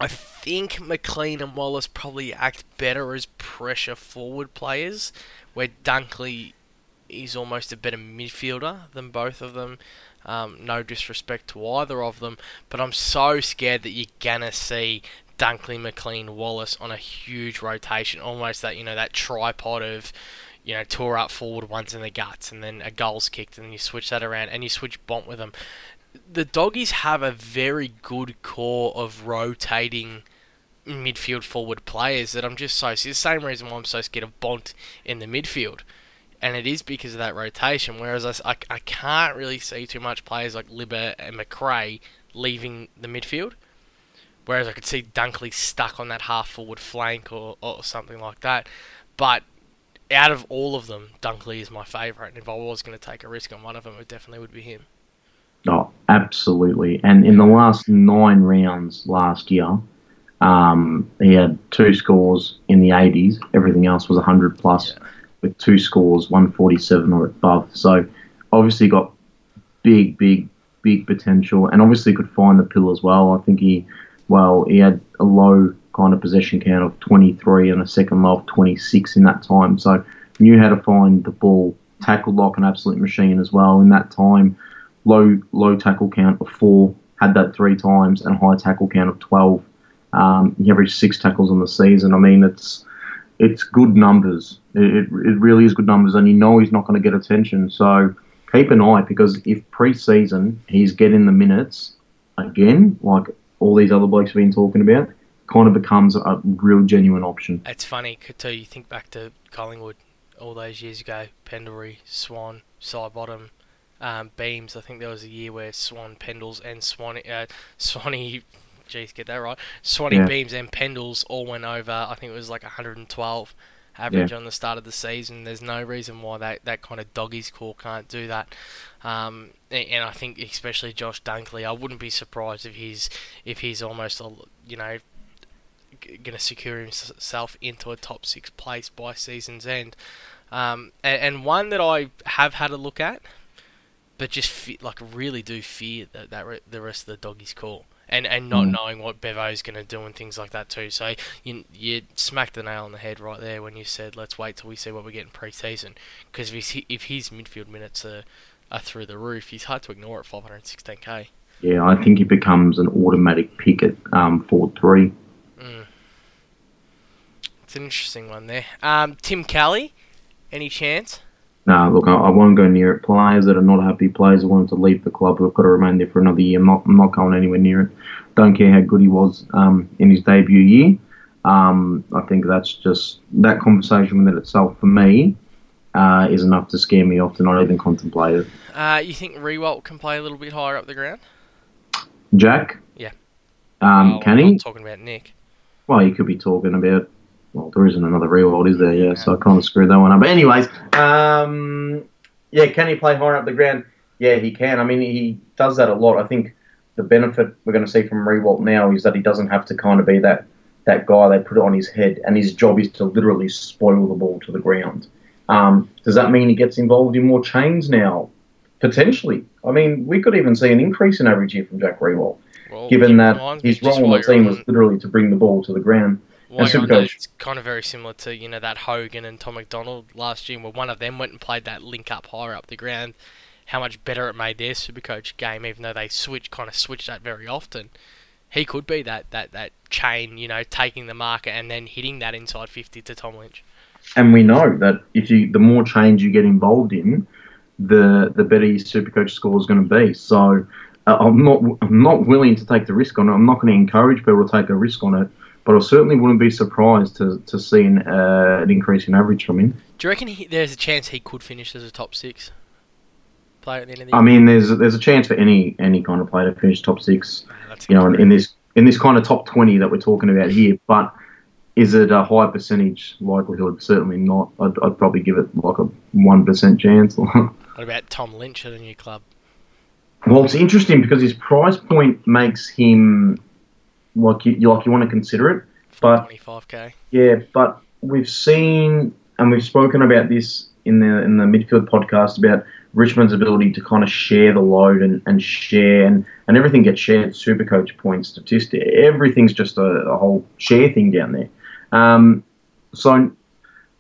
I think McLean and Wallace probably act better as pressure forward players, where Dunkley is almost a better midfielder than both of them. Um, no disrespect to either of them, but I'm so scared that you're gonna see Dunkley, McLean, Wallace on a huge rotation, almost that you know that tripod of you know, tour up forward once in the guts, and then a goal's kicked, and you switch that around, and you switch Bont with them the doggies have a very good core of rotating midfield forward players that I'm just so. It's the same reason why I'm so scared of Bont in the midfield. And it is because of that rotation. Whereas I, I, I can't really see too much players like Libba and Macrae leaving the midfield. Whereas I could see Dunkley stuck on that half forward flank or, or something like that. But out of all of them, Dunkley is my favourite. And if I was going to take a risk on one of them, it definitely would be him. Oh, absolutely. And in the last nine rounds last year, um, he had two scores in the 80s. Everything else was 100 plus, yeah. with two scores, 147 or above. So obviously got big, big, big potential, and obviously could find the pill as well. I think he, well, he had a low kind of possession count of 23 and a second low of 26 in that time. So knew how to find the ball, tackled like an absolute machine as well in that time low low tackle count of four, had that three times, and high tackle count of twelve. Um, he averaged six tackles on the season. I mean, it's it's good numbers. It, it, it really is good numbers, and you know he's not going to get attention. So keep an eye because if pre-season he's getting the minutes again, like all these other blokes have been talking about, kind of becomes a real genuine option. It's funny too. You think back to Collingwood all those years ago, Pendlebury, Swan, Sidebottom, um, Beams. I think there was a year where Swan, Pendles, and Swan uh, Swanee, geez, get that right. Swanee yeah. Beams and Pendles all went over. I think it was like 112 average yeah. on the start of the season. There's no reason why that, that kind of doggies core can't do that. Um, and, I think especially Josh Dunkley, I wouldn't be surprised if he's if he's almost you know going to secure himself into a top six place by season's end. Um, and, and one that I have had a look at but just fe- like really do fear that that re- the rest of the doggies call. And, and not Mm. knowing what Bevo's going to do and things like that too. So you you smacked the nail on the head right there when you said let's wait till we see what we get in pre-season because if his, if his midfield minutes are, are through the roof, he's hard to ignore at 516k. Yeah, I think he becomes an automatic pick at um, forward three. Mm. It's an interesting one there. Um, Tim Kelly, any chance? Nah, look, I, I won't go near it. Players that are not happy, players who want to leave the club, who've got to remain there for another year. I'm not, I'm not going anywhere near it. Don't care how good he was um, in his debut year. Um, I think that's just that conversation within itself for me uh, is enough to scare me off to not even contemplate it. Uh, you think Riewoldt can play a little bit higher up the ground? Jack, Yeah. um, Oh, can I'm he? talking about Nick. Well, you could be talking about. Well, there isn't another real is there? Yeah, so I kind of screwed that one up. But anyways, um, yeah, can he play higher up the ground? Yeah, he can. I mean, he does that a lot. I think the benefit we're going to see from Riewoldt now is that he doesn't have to kind of be that that guy they put it on his head, and his job is to literally spoil the ball to the ground. Um, does that mean he gets involved in more chains now? Potentially. I mean, we could even see an increase in average here from Jack Riewoldt, Well, given that his role on the team was literally to bring the ball to the ground. While and you're on that, Supercoach. it's kind of very similar to you know that Hogan and Tom McDonald last year, where one of them went and played that link up higher up the ground. How much better it made their Supercoach game, even though they switch kind of switch that very often. He could be that, that, that chain, you know, taking the marker and then hitting that inside fifty to Tom Lynch. and we know that if you the more change you get involved in, the the better your supercoach score is going to be. So uh, I'm not I'm not willing to take the risk on it. I'm not going to encourage people to take a risk on it, but I certainly wouldn't be surprised to to see an, uh, an increase in average from him. Do you reckon he, there's a chance he could finish as a top six player at the end of the I year? mean, there's there's a chance for any any kind of player to finish top six. Ah, You know, in, in this in this kind of top twenty that we're talking about here, but. Is it a high percentage likelihood? Certainly not. I'd, I'd probably give it like a one percent chance. what about Tom Lynch at a new club? Well, it's interesting because his price point makes him like you, you like you want to consider it, but 25k. yeah, but we've seen and we've spoken about this in the in the midfield podcast about Richmond's ability to kind of share the load and, and share and, and everything gets shared. Super coach points, statistic, everything's just a, a whole share thing down there. Um, so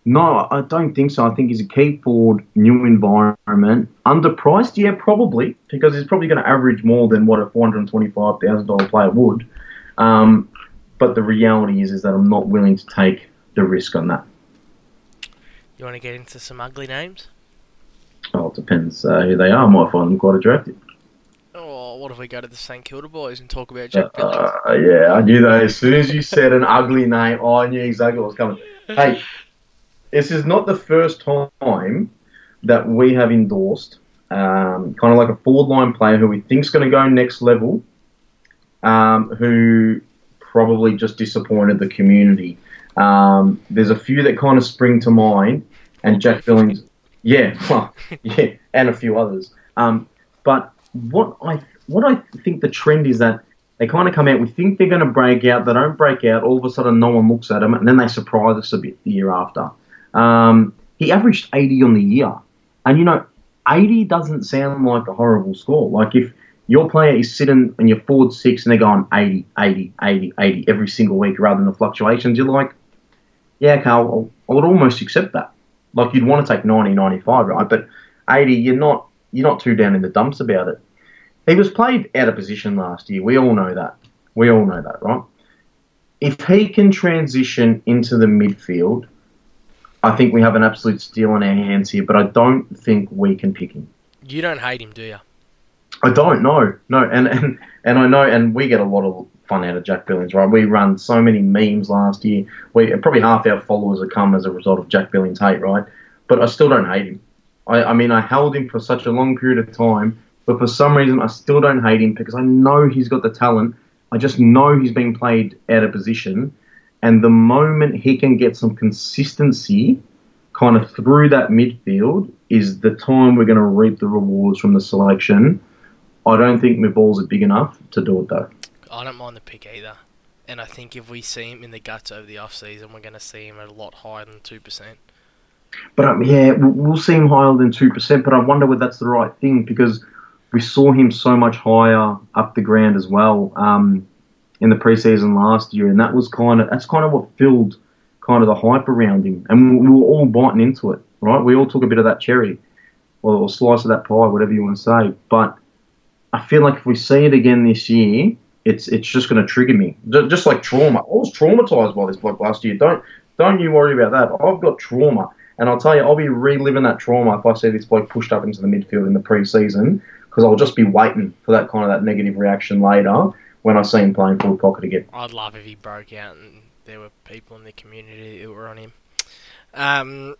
no, I don't think so. I think he's a key forward, new environment, underpriced. Yeah, probably because he's probably going to average more than what a four hundred twenty-five thousand dollar player would. Um, but the reality is, is that I'm not willing to take the risk on that. You want to get into some ugly names? Well, it depends uh, who they are. I might find them quite attractive. Oh, what if we go to the St Kilda boys and talk about Jack Billings? Uh, yeah, I knew that. As soon as you said an ugly name, oh, I knew exactly what was coming. Hey, this is not the first time that we have endorsed um, kind of like a forward line player who we think's going to go next level, um, who probably just disappointed the community. Um, there's a few that kind of spring to mind, and Jack Billings, yeah, well, yeah, and a few others. Um, but what I what I think the trend is that they kind of come out. We think they're going to break out. They don't break out. All of a sudden, no one looks at them, and then they surprise us a bit the year after. Um, he averaged 80 on the year, and you know, 80 doesn't sound like a horrible score. Like if your player is sitting and you're forward six and they're going 80, 80, 80, 80 every single week rather than the fluctuations, you're like, yeah, Carl, I would almost accept that. Like you'd want to take 90, 95, right? But 80, you're not you're not too down in the dumps about it. He was played out of position last year. We all know that. We all know that, right? If he can transition into the midfield, I think we have an absolute steal in our hands here. But I don't think we can pick him. You don't hate him, do you? I don't know, no, and and and I know, and we get a lot of fun out of Jack Billings, right? We run so many memes last year. We probably half our followers have come as a result of Jack Billings hate, right? But I still don't hate him. I, I mean, I held him for such a long period of time, but for some reason, I still don't hate him because I know he's got the talent. I just know he's being played out of position, and the moment he can get some consistency, kind of through that midfield, is the time we're going to reap the rewards from the selection. I don't think my balls are big enough to do it though. I don't mind the pick either. And I think if we see him in the guts over the off season, we're going to see him at a lot higher than 2%. But um, yeah, we'll we'll see him higher than two percent. But I wonder whether that's the right thing because we saw him so much higher up the ground as well um, in the preseason last year, and that was kind of that's kind of what filled kind of the hype around him, and we were all biting into it, right? We all took a bit of that cherry, or, or slice of that pie, whatever you want to say. But I feel like if we see it again this year, it's it's just going to trigger me, just like trauma. I was traumatized by this bloke last year. Don't don't you worry about that. I've got trauma. And I'll tell you, I'll be reliving that trauma if I see this bloke pushed up into the midfield in the pre-season because I'll just be waiting for that kind of that negative reaction later when I see him playing full pocket again. I'd love if he broke out and there were people in the community that were on him. Um,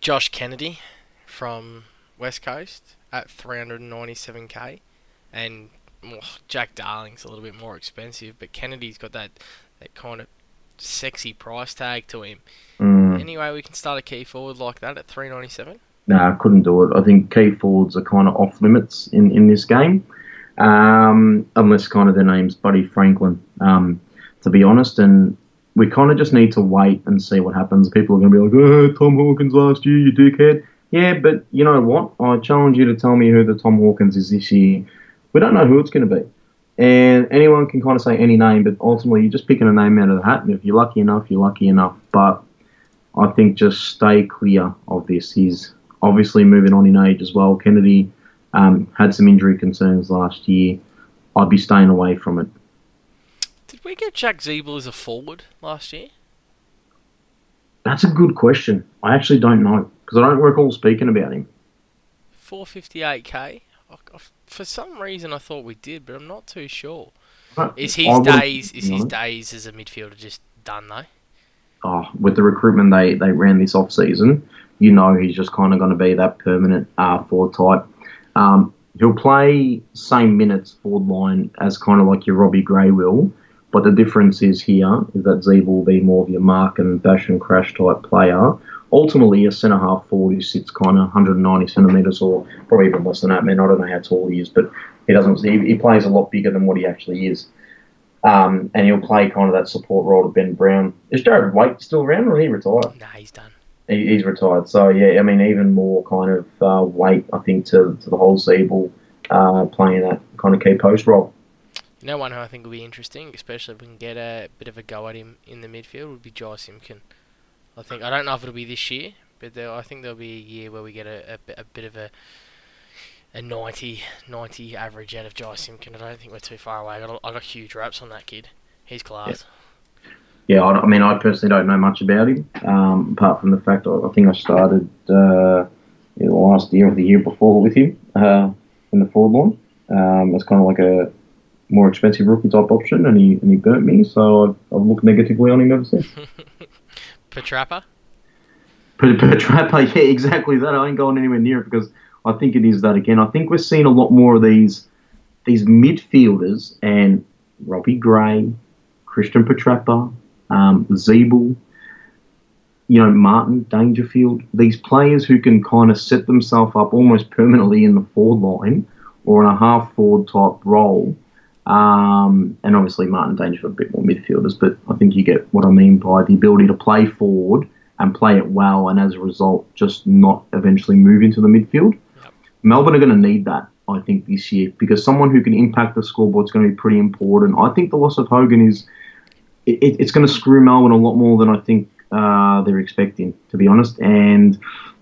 Josh Kennedy from West Coast at 397k, and Jack Darling's a little bit more expensive, but Kennedy's got that that kind of sexy price tag to him. Mm. Anyway, we can start a key forward like that at 397. No, nah, I couldn't do it. I think key forwards are kind of off limits in, in this game, um, unless kind of their name's Buddy Franklin, um, to be honest. And we kind of just need to wait and see what happens. People are going to be like, oh, Tom Hawkins last year, you dickhead. Yeah, but you know what? I challenge you to tell me who the Tom Hawkins is this year. We don't know who it's going to be. And anyone can kind of say any name, but ultimately you're just picking a name out of the hat. And if you're lucky enough, you're lucky enough. But I think just stay clear of this. He's obviously moving on in age as well. Kennedy um, had some injury concerns last year. I'd be staying away from it. Did we get Jack Ziebell as a forward last year? That's a good question. I actually don't know because I don't recall speaking about him. 458k for some reason I thought we did, but I'm not too sure. Is his days is his days as a midfielder just done though? Oh, with the recruitment they, they ran this off season, you know he's just kind of going to be that permanent uh, forward type. Um, he'll play same minutes forward line as kind of like your Robbie Gray will, but the difference is here is that Zeeb will be more of your mark and bash and crash type player ultimately a centre half forward who sits kind of 190 centimetres or probably even less than that. Man, I don't know how tall he is, but he doesn't. He, he plays a lot bigger than what he actually is. Um, and he'll play kind of that support role to Ben Brown. Is Jarrad Waite still around, or he retired? Nah, he's done. He, he's retired. So yeah, I mean, even more kind of uh, weight, I think, to, to the whole Ziebell uh, playing that kind of key post role. You know, one who I think will be interesting, especially if we can get a bit of a go at him in the midfield, would be Jy Simpkin. I think I don't know if it'll be this year, but there, I think there'll be a year where we get a, a, a bit of a a 90, 90 average out of Jy Simpkin. I don't think we're too far away. I got, I got huge raps on that kid. He's class. Yeah, yeah I, I, mean, I personally don't know much about him, um, apart from the fact I, I think I started uh, the last year or the year before with him uh, in the forward line. Um, it's kind of like a more expensive rookie type option, and he and he burnt me, so I've, I've looked negatively on him ever since. Petracca? Petracca, yeah, exactly that. I ain't going anywhere near it because I think it is that again. I think we're seeing a lot more of these these midfielders and Robbie Gray, Christian Petracca, um, Ziebell, you know, Martin Dangerfield, these players who can kind of set themselves up almost permanently in the forward line or in a half forward type role um, and obviously, Martin Dangerfield a bit more midfielders, but I think you get what I mean by the ability to play forward and play it well, and as a result, just not eventually move into the midfield. Yep. Melbourne are going to need that, I think, this year because someone who can impact the scoreboard is going to be pretty important. I think the loss of Hogan is it, it's going to screw Melbourne a lot more than I think uh, they're expecting, to be honest, and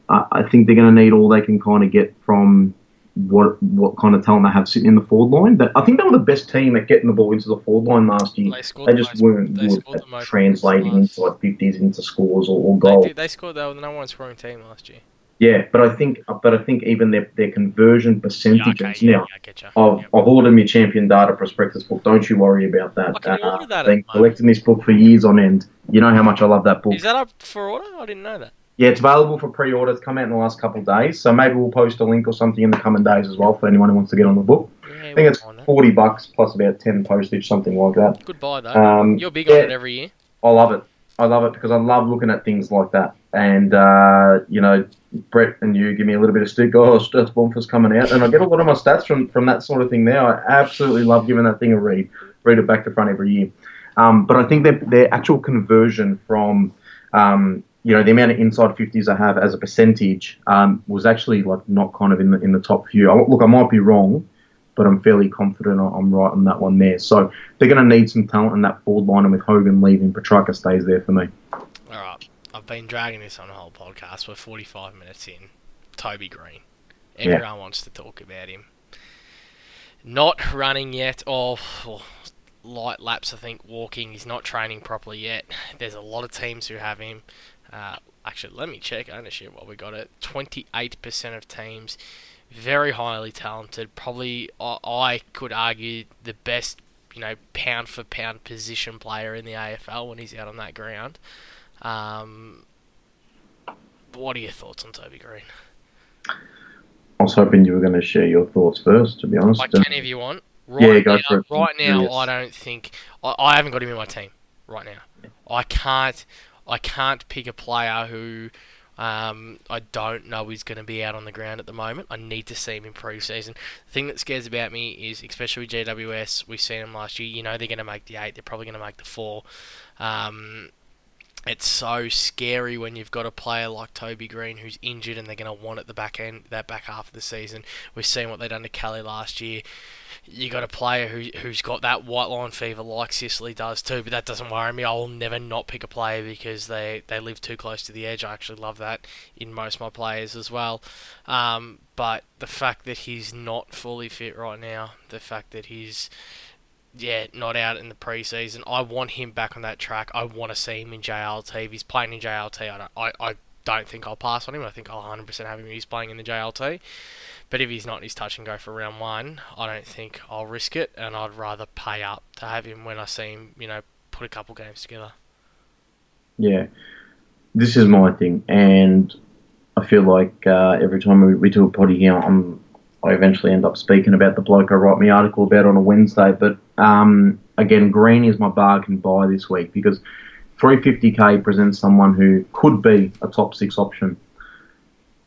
I, I think they're going to need all they can kind of get from what what kind of talent they have sitting in the forward line. That I think they were the best team at getting the ball into the forward line last year. They, they just most, weren't they good at translating into like fifties into scores or, or goals. They, did, they scored. They were the number one scoring team last year. Yeah, but I think, but I think even their, their conversion percentages yeah, okay, now. Yeah, I've, yep. I've ordered my champion data prospectus book. Don't you worry about that. Uh, that been collecting this book for years on end. You know how much I love that book. Is that up for order? I didn't know that. Yeah, it's available for pre-order. It's come out in the last couple of days, so maybe we'll post a link or something in the coming days as well for anyone who wants to get on the book. Yeah, I think it's forty bucks plus about ten postage, something like that. Good buy though. Um, You're big yeah, on it every year. I love it. I love it because I love looking at things like that. And uh, you know, Brett and you give me a little bit of stick. Oh, Stats Bonfire coming out, and I get a lot of my stats from from that sort of thing. There, I absolutely love giving that thing a read. Read it back to front every year. Um, but I think that their actual conversion from um, you know, the amount of inside 50s I have as a percentage um, was actually like not kind of in the in the top few. I, look, I might be wrong, but I'm fairly confident I'm right on that one there. So they're going to need some talent in that forward line, and with Hogan leaving, Petracca stays there for me. All right, I've been dragging this on the whole podcast. We're 45 minutes in. Toby Greene. Everyone yeah. wants to talk about him. Not running yet, or, or light laps, I think, walking. He's not training properly yet. There's a lot of teams who have him. Uh, actually, let me check ownership while we got it. 28% of teams. Very highly talented. Probably, I, could argue, the best, you know, pound for pound position player in the AFL when he's out on that ground. Um, what are your thoughts on Toby Greene? I was hoping you were going to share your thoughts first, to be honest. Like, can if you want. Right yeah, go now, for it. Right now, I don't think I, I haven't got him in my team. Right now, I can't. I can't pick a player who um, I don't know is going to be out on the ground at the moment. I need to see him in pre-season. The thing that scares about me is, especially with GWS, we've seen them last year. You know they're going to make the eight. They're probably going to make the four. Um, it's so scary when you've got a player like Toby Greene who's injured and they're going to want at the back end, that back half of the season. We've seen what they done to Kelly last year. You got a player who who's got that white line fever like Sicily does too, but that doesn't worry me. I will never not pick a player because they, they live too close to the edge. I actually love that in most of my players as well. Um, but the fact that he's not fully fit right now, the fact that he's yeah, not out in the preseason. I want him back on that track. I want to see him in JLT. If he's playing in JLT, I don't, I, I don't think I'll pass on him. I think I'll 100% have him if he's playing in the JLT. But if he's not, he's touch and go for round one. I don't think I'll risk it, and I'd rather pay up to have him when I see him, you know, put a couple games together. Yeah, this is my thing, and I feel like uh, every time we, we do a potty here, I'm I eventually end up speaking about the bloke I write my article about on a Wednesday. But um, again, Greene is my bargain buy this week because 350k presents someone who could be a top six option.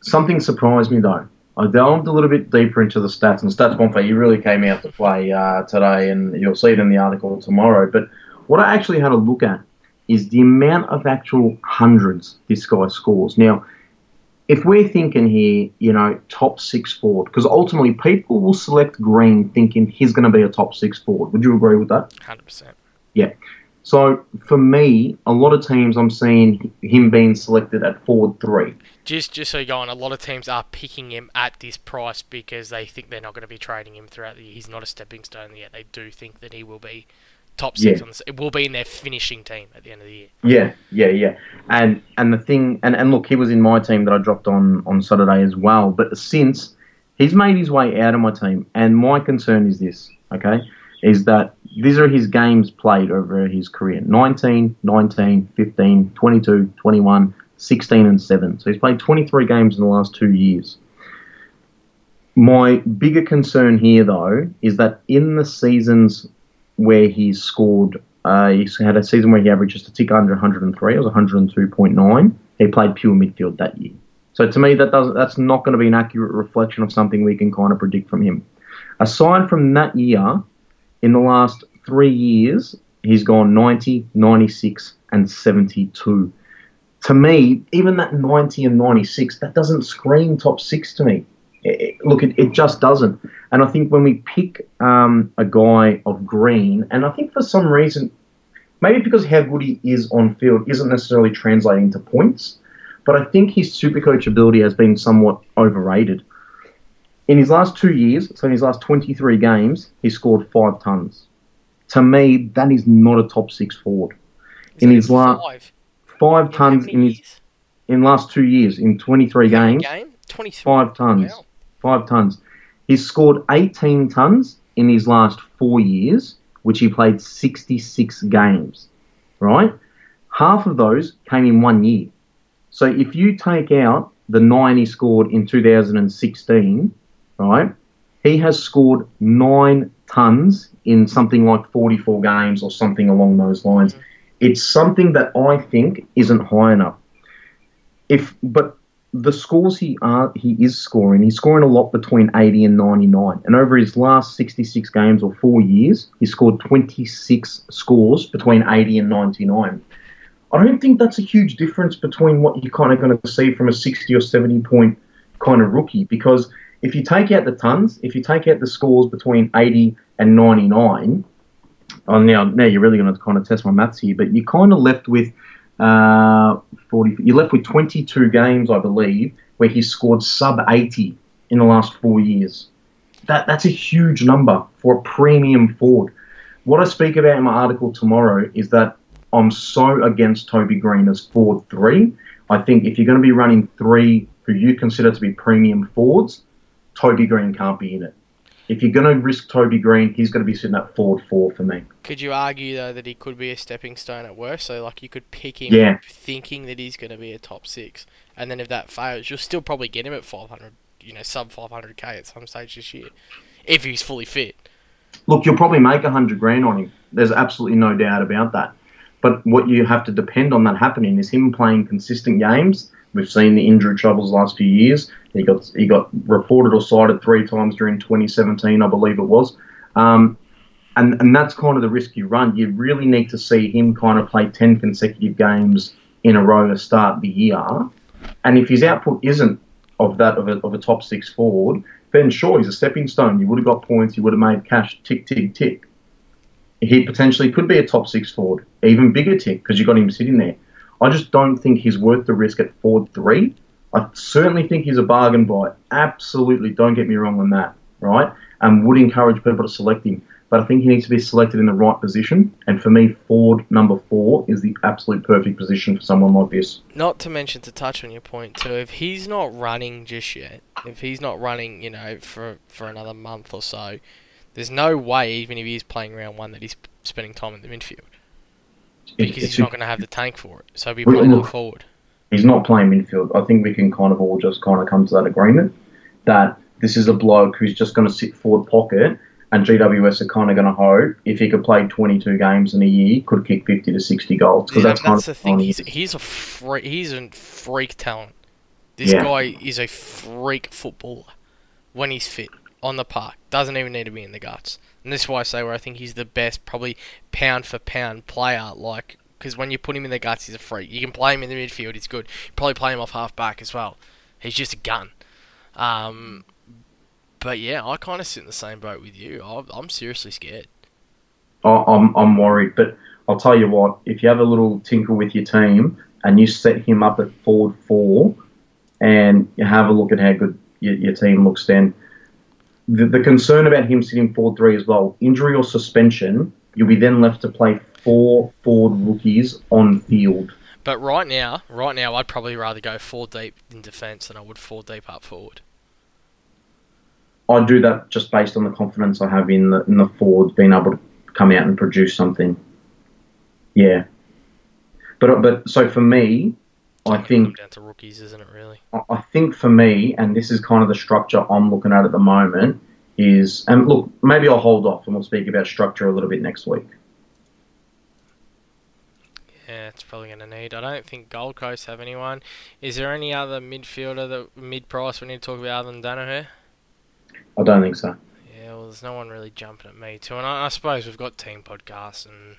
Something surprised me though. I delved a little bit deeper into the stats, and Stats Bonfire, you really came out to play uh, today, and you'll see it in the article tomorrow. But what I actually had a look at is the amount of actual hundreds this guy scores. Now, if we're thinking here, you know, top six forward, because ultimately people will select Greene thinking he's going to be a top six forward. Would you agree with that? 100%. Yeah. So for me, a lot of teams I'm seeing him being selected at forward three. Just just so you go on, a lot of teams are picking him at this price because they think they're not going to be trading him throughout the year. He's not a stepping stone yet. They do think that he will be top six yeah. on the. It will be in their finishing team at the end of the year. Yeah, yeah, yeah. And and the thing, and, and look, he was in my team that I dropped on on Saturday as well. But since he's made his way out of my team, and my concern is this, okay, is that these are his games played over his career 19, 19, 15, 22, 21, 16, and 7. So he's played 23 games in the last two years. My bigger concern here, though, is that in the seasons where he's scored. Uh, he's had a season where he averaged just a tick under 103. It was 102.9. He played pure midfield that year. So to me, that does that's not going to be an accurate reflection of something we can kind of predict from him. Aside from that year, in the last three years, he's gone 90, 96, and 72. To me, even that 90 and 96, that doesn't scream top six to me. It, look, it, it just doesn't. And I think when we pick um, a guy of Greene, and I think for some reason, maybe because how good he is on field isn't necessarily translating to points, but I think his super coach ability has been somewhat overrated. In his last two years, so in his last 23 games, he scored five tons. To me, that is not a top six forward. Is in his last five, five tons in his in last two years in 23 games, game? 23. five tons. Wow five tons. He's scored 18 tons in his last four years, which he played 66 games, right? Half of those came in one year. So if you take out the nine he scored in 2016, right, he has scored nine tons in something like 44 games or something along those lines. Mm-hmm. It's something that I think isn't high enough. If but the scores he are he is scoring, he's scoring a lot between 80 and 99. And over his last 66 games or four years, he scored 26 scores between 80 and 99. I don't think that's a huge difference between what you're kind of going to see from a 60 or 70 point kind of rookie because if you take out the tons, if you take out the scores between 80 and 99, oh, now now you're really going to kind of test my maths here, but you're kind of left with uh, 40. You're left with 22 games, I believe, where he's scored sub 80 in the last four years. That that's a huge number for a premium forward. What I speak about in my article tomorrow is that I'm so against Toby Greene as forward three. I think if you're going to be running three who you consider to be premium forwards, Toby Greene can't be in it. If you're going to risk Toby Greene, he's going to be sitting at forward four for me. Could you argue though that he could be a stepping stone at worst? So like you could pick him Yeah. thinking that he's going to be a top six, and then if that fails, you'll still probably get him at 500, you know, sub 500k at some stage this year, if he's fully fit. Look, you'll probably make a hundred grand on him. There's absolutely no doubt about that. But what you have to depend on that happening is him playing consistent games. We've seen the injury troubles last few years. He got he got reported or cited three times during 2017, I believe it was. Um, and and that's kind of the risk you run. You really need to see him kind of play 10 consecutive games in a row to start the year. And if his output isn't of that of a, of a top six forward, then sure, he's a stepping stone. You would have got points. You would have made cash. Tick, tick, tick. He potentially could be a top six forward, even bigger tick because you got him sitting there. I just don't think he's worth the risk at Ford three. I certainly think he's a bargain buy. Absolutely, don't get me wrong on that, right? And would encourage people to select him. But I think he needs to be selected in the right position. And for me, Ford number four is the absolute perfect position for someone like this. Not to mention to touch on your point too, if he's not running just yet, if he's not running, you know, for for another month or so, there's no way, even if he's playing round one, that he's spending time in the midfield because he's not going to have the tank for it. So he'll be playing look, forward. he's not playing midfield. I think we can kind of all just kind of come to that agreement that this is a bloke who's just going to sit forward pocket, and GWS are kind of going to hope if he could play 22 games in a year, could kick 50 to 60 goals because Yeah, that's that's the thing. He's he's a freak. He's a freak talent. This Yeah. guy is a freak footballer when he's fit on the park. Doesn't even need to be in the guts. And this is why I say where I think he's the best, probably pound for pound player. Like because when you put him in the guts, he's a freak. You can play him in the midfield. He's good. You probably play him off half back as well. He's just a gun. Um, but yeah, I kind of sit in the same boat with you. I- I'm seriously scared. I'm, I'm worried, but I'll tell you what, if you have a little tinker with your team and you set him up at forward four and you have a look at how good your, your team looks then, the, the concern about him sitting forward three as well, injury or suspension, you'll be then left to play four forward rookies on field. But right now, right now, I'd probably rather go four deep in defence than I would four deep up forward. I do that just based on the confidence I have in the in the forwards being able to come out and produce something. Yeah, but but so for me, I think down to rookies, isn't it? Really? I think for me, and this is kind of the structure I'm looking at at the moment, is and look, maybe I'll hold off and we'll speak about structure a little bit next week. Yeah, it's probably going to need. I don't think Gold Coast have anyone. Is there any other midfielder that mid price we need to talk about other than Daniher? I don't think so. Yeah, well, there's no one really jumping at me too. And I, I suppose we've got team podcasts and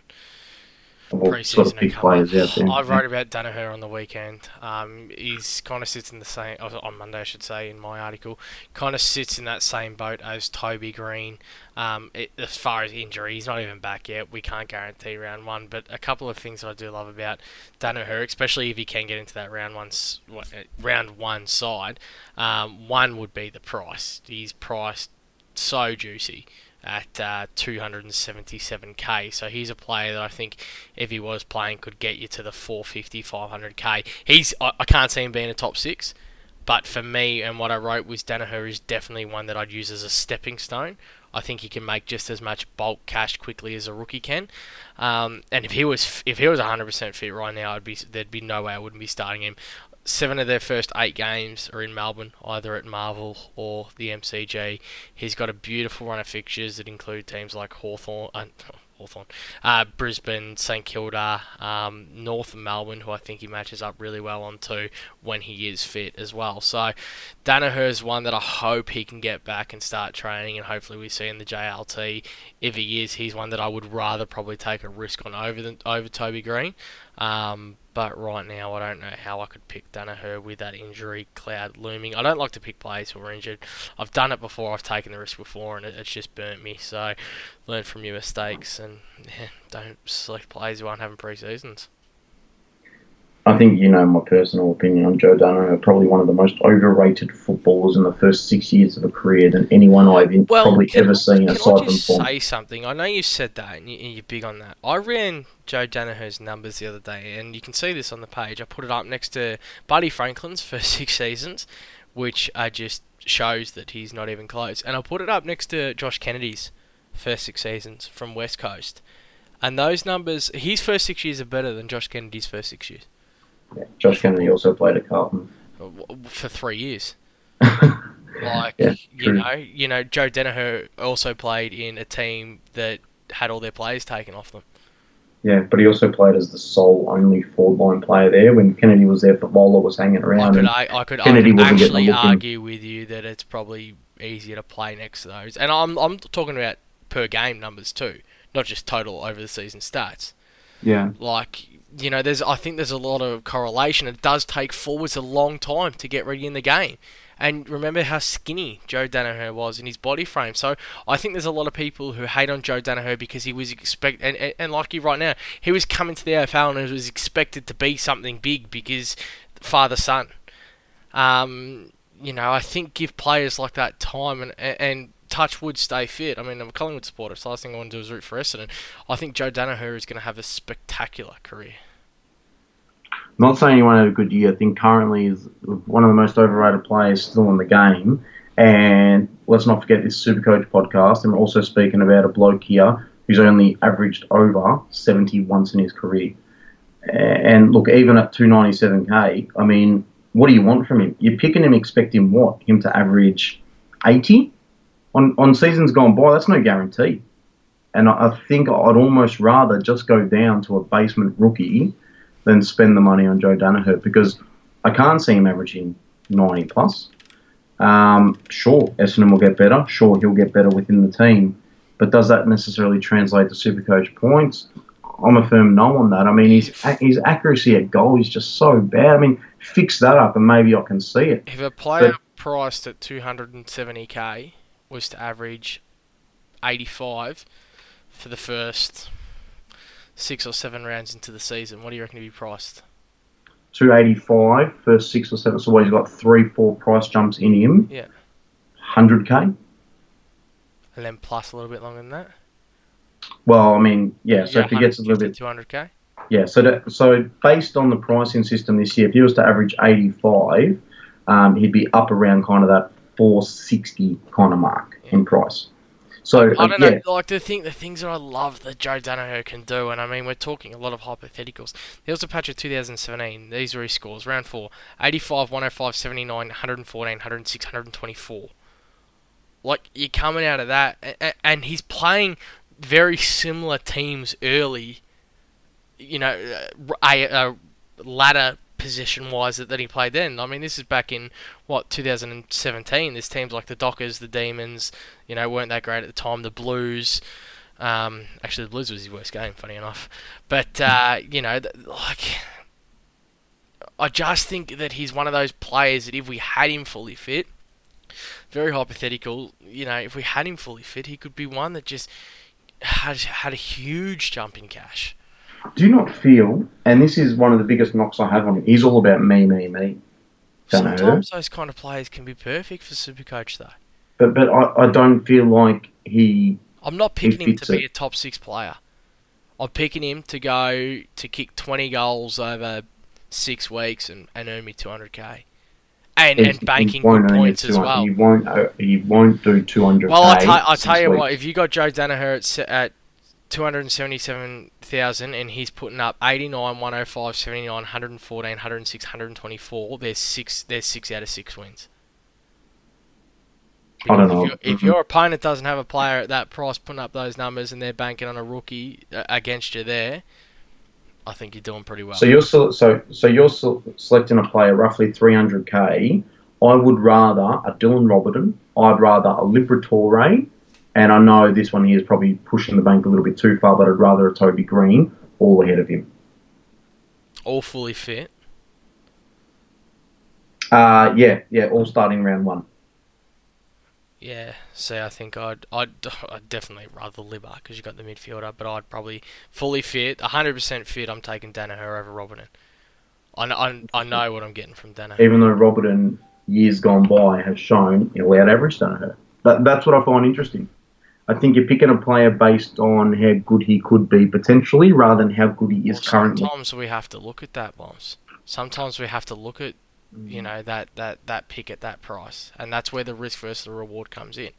Pre-season sort of players out there. I wrote about Daniher on the weekend. Um, he's kind of sits in the same on Monday, I should say, in my article. Kind of sits in that same boat as Toby Greene. Um, it, as far as injury, he's not even back yet. We can't guarantee round one, but a couple of things that I do love about Daniher, especially if he can get into that round one uh, round one side. Um, one would be the price. He's priced so juicy at uh, 277k. So he's a player that I think if he was playing could get you to the 450, 500k. He's I, I can't see him being a top six, but for me and what I wrote was Daniher is definitely one that I'd use as a stepping stone. I think he can make just as much bulk cash quickly as a rookie can. Um, and if he was if he was 100% fit right now, I'd be there'd be no way I wouldn't be starting him. Seven of their first eight games are in Melbourne, either at Marvel or the MCG. He's got a beautiful run of fixtures that include teams like Hawthorn, uh, uh, Brisbane, St Kilda, um, North Melbourne, who I think he matches up really well on too when he is fit as well. So Daniher's one that I hope he can get back and start training, and hopefully we see in the JLT. If he is, he's one that I would rather probably take a risk on over than over Toby Greene. Um, but right now, I don't know how I could pick Daniher with that injury cloud looming. I don't like to pick players who are injured. I've done it before. I've taken the risk before, and it, it's just burnt me. So, learn from your mistakes and yeah, don't select players who aren't having pre-seasons. I think you know my personal opinion on Joe Daniher. Probably one of the most overrated footballers in the first six years of a career than anyone I've well, probably can, ever seen. Can aside I just from say something? I know you said that, and you're big on that. I ran Joe Daniher's numbers the other day, and you can see this on the page. I put it up next to Buddy Franklin's first six seasons, which are just shows that he's not even close. And I put it up next to Josh Kennedy's first six seasons from West Coast, and those numbers, his first six years are better than Josh Kennedy's first six years. Yeah. Josh Kennedy also played at Carlton uh, for three years. like yeah, you know, you know, Joe Daniher also played in a team that had all their players taken off them. Yeah, but he also played as the sole only forward line player there when Kennedy was there. But Bowler was hanging around. I could, I, I could, Kennedy I could actually argue with you that it's probably easier to play next to those. And I'm I'm talking about per game numbers too, not just total over the season stats. Yeah. Like you know, there's I think there's a lot of correlation. It does take forwards a long time to get ready in the game. And remember how skinny Joe Daniher was in his body frame. So I think there's a lot of people who hate on Joe Daniher because he was expect and, and, and like you right now, he was coming to the AFL and was expected to be something big because father son. Um, you know, I think give players like that time and and touch wood, stay fit. I mean, I'm a Collingwood supporter, so the last thing I want to do is root for Essendon. I think Joe Daniher is going to have a spectacular career. Not saying he won't have a good year. I think currently is one of the most overrated players still in the game. And let's not forget this Supercoach podcast. And we're also speaking about a bloke here who's only averaged over 70 once in his career. And look, even at 297k, I mean, what do you want from him? You're picking him, expecting what? Him to average 80? On, on seasons gone by, that's no guarantee. And I, I think I'd almost rather just go down to a basement rookie than spend the money on Joe Daniher because I can't see him averaging 90 plus. Um, sure, Essendon will get better. Sure, he'll get better within the team. But does that necessarily translate to Supercoach points? I'm a firm no on that. I mean, his, his accuracy at goal is just so bad. I mean, fix that up and maybe I can see it. If a player but, priced at 270k was to average 85 for the first six or seven rounds into the season, what do you reckon to be priced? 285 for six or seven. So he's got three, four price jumps in him. Yeah. 100k. And then plus a little bit longer than that. Well, I mean, yeah. So if he gets a little bit 200k. Yeah. So that, so based on the pricing system this year, if he was to average 85, um, he'd be up around kind of that 460 kind of mark yeah. in price. So I, don't yeah. know, like the thing, the things that I love that Joe Daniher can do, and I mean we're talking a lot of hypotheticals. There was a patch of 2017. These were his scores: round four, 85, 105, 79, 114, 106, 124. Like you're coming out of that, and he's playing very similar teams early. You know, uh, a, a ladder position wise that, that he played then. I mean, this is back in what 2017. There's teams like the Dockers, the Demons, you know, weren't that great at the time. The Blues. Um, actually, the Blues was his worst game, funny enough. But uh, you know, like, I just think that he's one of those players that if we had him fully fit, very hypothetical, you know, if we had him fully fit, he could be one that just had had a huge jump in cash do you not feel, and this is one of the biggest knocks I have on him, he's all about me, me, me. Don't Sometimes those kind of players can be perfect for Supercoach, though. But but I, I don't feel like he. I'm not picking him to it. be a top six player. I'm picking him to go to kick 20 goals over six weeks and, and earn me 200k. And, and banking good points as well. He won't. He won't do 200. Well, I tell, I tell you weeks. what. If you got Joe Daniher at, at 277,000 and he's putting up 89, 105, 79, 114, 106, 124. There's six there's 6 out of 6 wins. I don't know. If, if mm-hmm. your opponent doesn't have a player at that price putting up those numbers and they're banking on a rookie uh, against you there, I think you're doing pretty well. So you're so so you're selecting a player roughly 300k. I would rather a Dylan Roberton. I'd rather a Liberatore and I know this one here is probably pushing the bank a little bit too far, but I'd rather a Toby Greene all ahead of him. All fully fit. Uh, yeah, yeah, all starting round one. Yeah, see, I think I'd, I'd, I'd definitely rather Libba because you got the midfielder, but I'd probably fully fit, 100% fit. I'm taking Daniher over Robertson. I, I, I know what I'm getting from Daniher. Even though Robertson, years gone by, has shown he'll out average Daniher. That, that's what I find interesting. I think you're picking a player based on how good he could be potentially rather than how good he is Well, currently. sometimes we have to look at that, boss. Sometimes we have to look at, you mm. know, that, that, that pick at that price, and that's where the risk versus the reward comes in.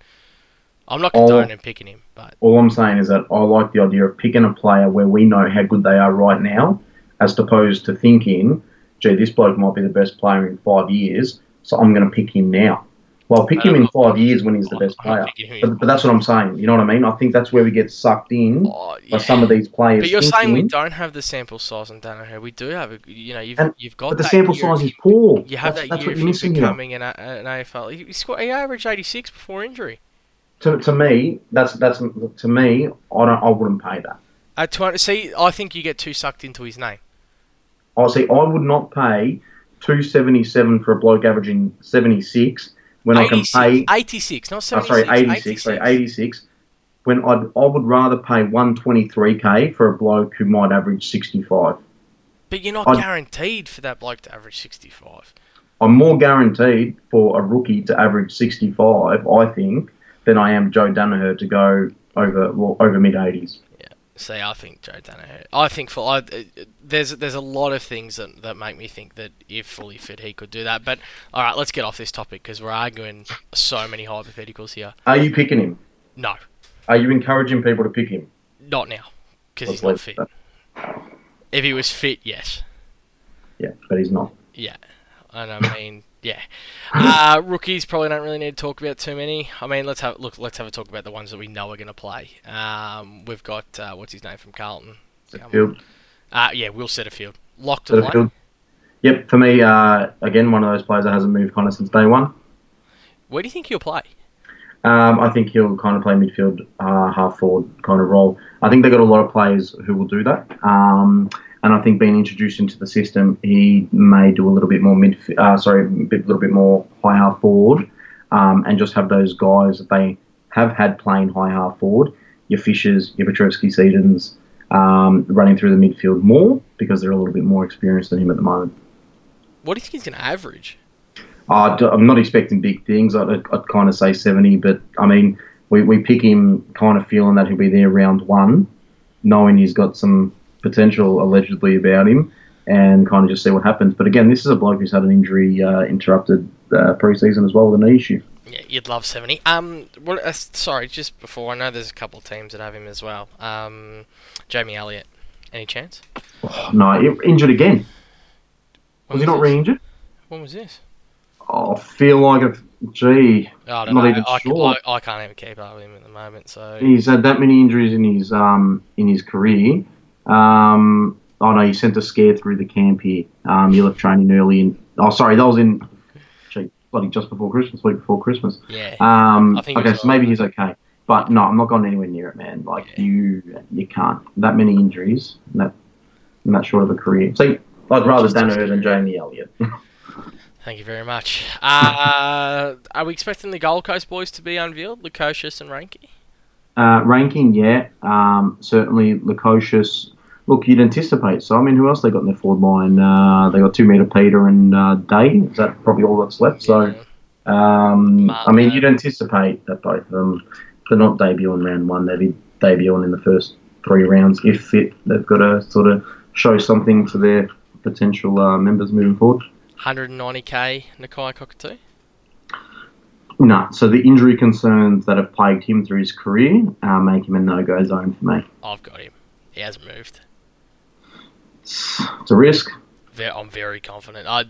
I'm not condoning picking him, but All I'm saying is that I like the idea of picking a player where we know how good they are right now, as opposed to thinking, gee, this bloke might be the best player in five years, so I'm going to pick him now. Well, pick him in uh, five years when he's the best player. But, but, that's what I'm saying. You know what I mean? I think that's where we get sucked in oh, yeah. by some of these players. But you're saying we don't have the sample size on Dan We do have, a, you know, you've, and, you've got. But the sample size is poor. You have that's, that that's year what you're missing becoming. An, an AFL. He, scored, he averaged 86 before injury. To, to me, that's that's to me. I don't. I wouldn't pay that. At 20, see, I think you get too sucked into his name. I oh, see. I would not pay 277 for a bloke averaging 76 when 86, I can pay 86, not 76. Oh, sorry, 86, 86. Sorry, 86. When I'd, I would rather pay 123k for a bloke who might average 65. But you're not I'd, guaranteed for that bloke to average 65. I'm more guaranteed for a rookie to average 65, I think, than I am Joe Daniher to go over well, over mid 80s. See, I think Joe Daniher. I think for I, uh, there's there's a lot of things that, that make me think that if fully fit, he could do that. But all right, let's get off this topic because we're arguing so many hypotheticals here. Are you picking him? No, Are you encouraging people to pick him? not now because he's not fit. that. If he was fit, yes. Yeah, but he's not. Yeah, and I mean, yeah. Uh, rookies probably don't really need to talk about too many. I mean, let's have look. Let's have a talk about the ones that we know are going to play. Um, we've got uh, what's his name from Carlton. Uh, yeah, Will Setterfield. Locked play. Setterfield. Yep, for me, uh, again, one of those players that hasn't moved kind of since day one. Where do you think he'll play? Um, I think he'll kind of play midfield, uh, half forward kind of role. I think they've got a lot of players who will do that. Um, and I think being introduced into the system, he may do a little bit more mid, uh, sorry, a bit, little bit more high half forward, um, and just have those guys that they have had playing high half forward. Your Fishers, your Petrevski-Setons, um, running through the midfield more because they're a little bit more experienced than him at the moment. What do you think he's going to average? Uh, I'm not expecting big things. I'd, I'd, I'd kind of say 70, but I mean, we, we pick him kind of feeling that he'll be there round one, knowing he's got some potential allegedly about him, and kind of just see what happens. But again, this is a bloke who's had an injury uh, interrupted uh, preseason as well with a knee issue. Yeah, you'd love 70. Um, what, uh, sorry, just before, I know there's a couple of teams that have him as well. Um, Jamie Elliott. Any chance? Oh, no, he- injured again. When Was he not this? re-injured? When was this? Oh, I feel like, a gee, I don't Not know. even I, sure. I, I can't even keep up with him at the moment, so... he's had that many injuries in his um, in his career. Um, oh no, he sent a scare through the camp here. Um, he left training early in. Oh, sorry, that was in. Gee, bloody just before Christmas, week before Christmas. Yeah. Um, I think okay, so maybe he's okay, but no, I'm not going anywhere near it, man. Like Yeah. you, you can't that many injuries in that in that short of a career. See, I'd rather Just Dan as than. Jamie Elliott. Thank you very much. Uh, are we expecting the Gold Coast boys to be unveiled? Lukosius and Ranky? Uh, ranking, yeah, um, certainly Lukosius. Look, you'd anticipate. So, I mean, who else they got in their forward line? Uh, they got two meter Peter and uh, Day. Is that probably all that's left? So, um, I mean, you'd anticipate that both of them, they're not debuting round one. They'd be debuting in the first three rounds if fit. They've got to sort of show something for their potential uh, members moving forward. 190k Nakia Cockatoo? No, so the injury concerns that have plagued him through his career uh, make him a no-go zone for me. I've got him. He hasn't moved. It's, it's a risk. I'm very confident. I,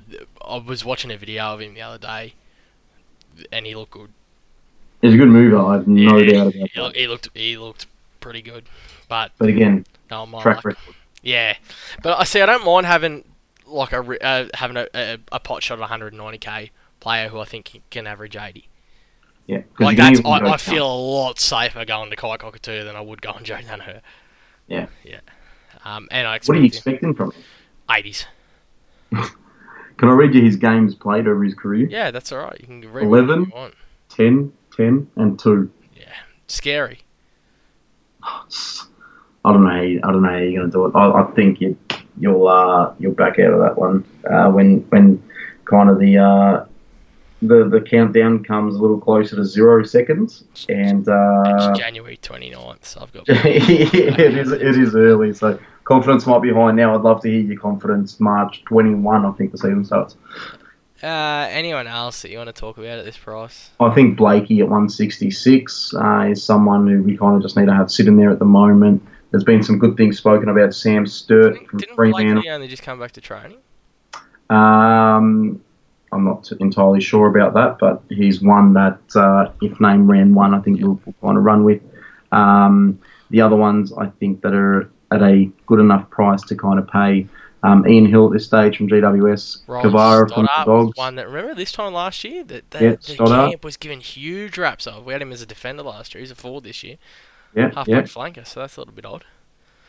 I was watching a video of him the other day, and he looked good. He's a good mover. I have no Yeah, doubt about he, that. he looked he looked pretty good, but But again, no, my track luck. record. Yeah, but I see. I don't mind having like a uh, having a, a, a pot shot at 190k player who I think can average 80. Yeah, Like that's I, I feel a lot safer going to Kai Cockatoo than I would go going Joe Daniher. Yeah. Yeah. Um, and I What are you expecting from him? 80s. Can I read you his games played over his career? Yeah, that's all right. You can read 11? you want. 10, 10, and 2. Yeah, Scary. I don't know how you, I don't know how you're going to do it. I, I think you, you'll uh, you'll back out of that one uh, when when kind of the uh, the the countdown comes a little closer to zero seconds, and uh, It's January 29th, so I've got. it is it is early, so confidence might be high now. I'd love to hear your confidence. March twenty one, I think the season starts. Uh, anyone else that you want to talk about at this price? I think Blakey at 166 uh, is someone who we kind of just need to have sitting there at the moment. There's been some good things spoken about Sam Sturt Didn't, from didn't Fremantle. Blakely only just come back to training? Um, I'm not entirely sure about that, but he's one that, uh, if name ran one, I think we'll, we'll kind of run with. Um, the other ones, I think, that are at a good enough price to kind of pay. Um, Ian Hill at this stage from GWS, Cavarra from the Dogs. one that remember this time last year that the, Yeah, the Stoddart. camp was given huge raps of. We had him as a defender last year. He's a forward this year, Yeah, halfback yeah, flanker, so that's a little bit odd.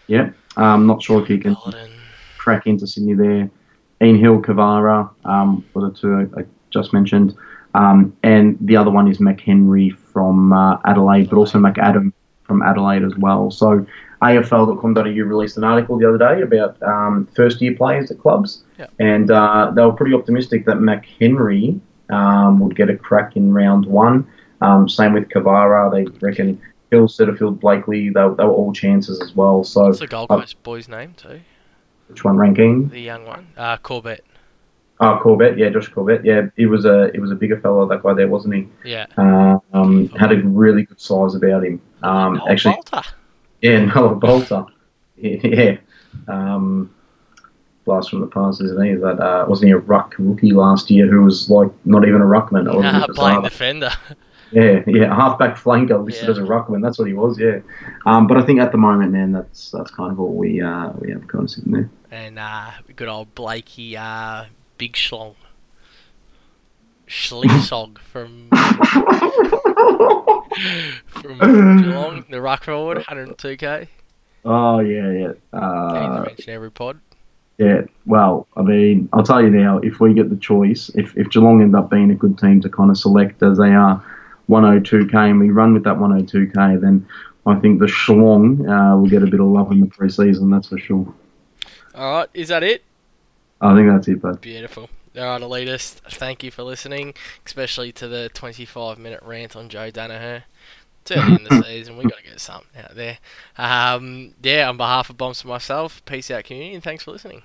yeah. Um, not sure if he can Golden. crack into Sydney there. Ian Hill, Cavarra um, were the two I, I just mentioned. Um, and the other one is McHenry from uh, Adelaide, but also McAdam from Adelaide as well. So AFL.com.au released an article the other day about um, first year players at clubs. Yeah. And uh, they were pretty optimistic that McHenry um, would get a crack in round one. Um, same with Cavarra. They reckon Hill, Setterfield, Blakely, they, they were all chances as well. So What's the Gold uh, boy's name too? which one ranking? The young one, uh, Corbett. Oh, Corbett, yeah, Josh Corbett, yeah, he was a he was a bigger fellow that guy there, wasn't he? Yeah. Um, had a really good size about him. Um, actually, Bolter. Yeah, Noah Bolter, yeah. Um, blast from the past, isn't he? That uh, wasn't he a ruck rookie last year who was like not even a ruckman? Nah, his playing defender. Yeah, yeah, halfback flanker listed Yeah. as a ruckman. That's what he was. Yeah, um, but I think at the moment, man, that's that's kind of all we uh, we have kind of sitting there. And uh, good old Blakey, uh, Big Schlong. Schlicksog from from Geelong, the ruck forward, 102k. oh yeah, yeah. Uh, mention every pod. Yeah, well, I mean, I'll tell you now, if we get the choice, if, if Geelong end up being a good team to kind of select as they are 102k and we run with that 102k, then I think the Schlong uh, will get a bit of love in the preseason, that's for sure. All right, is that it? I think that's it, bud. Beautiful. All right, elitist. Thank you for listening, especially to the 25 minute rant on Joe Daniher. It's early in the season. we got to get something out there. Um, yeah, on behalf of Bombs for myself, peace out, community, and thanks for listening.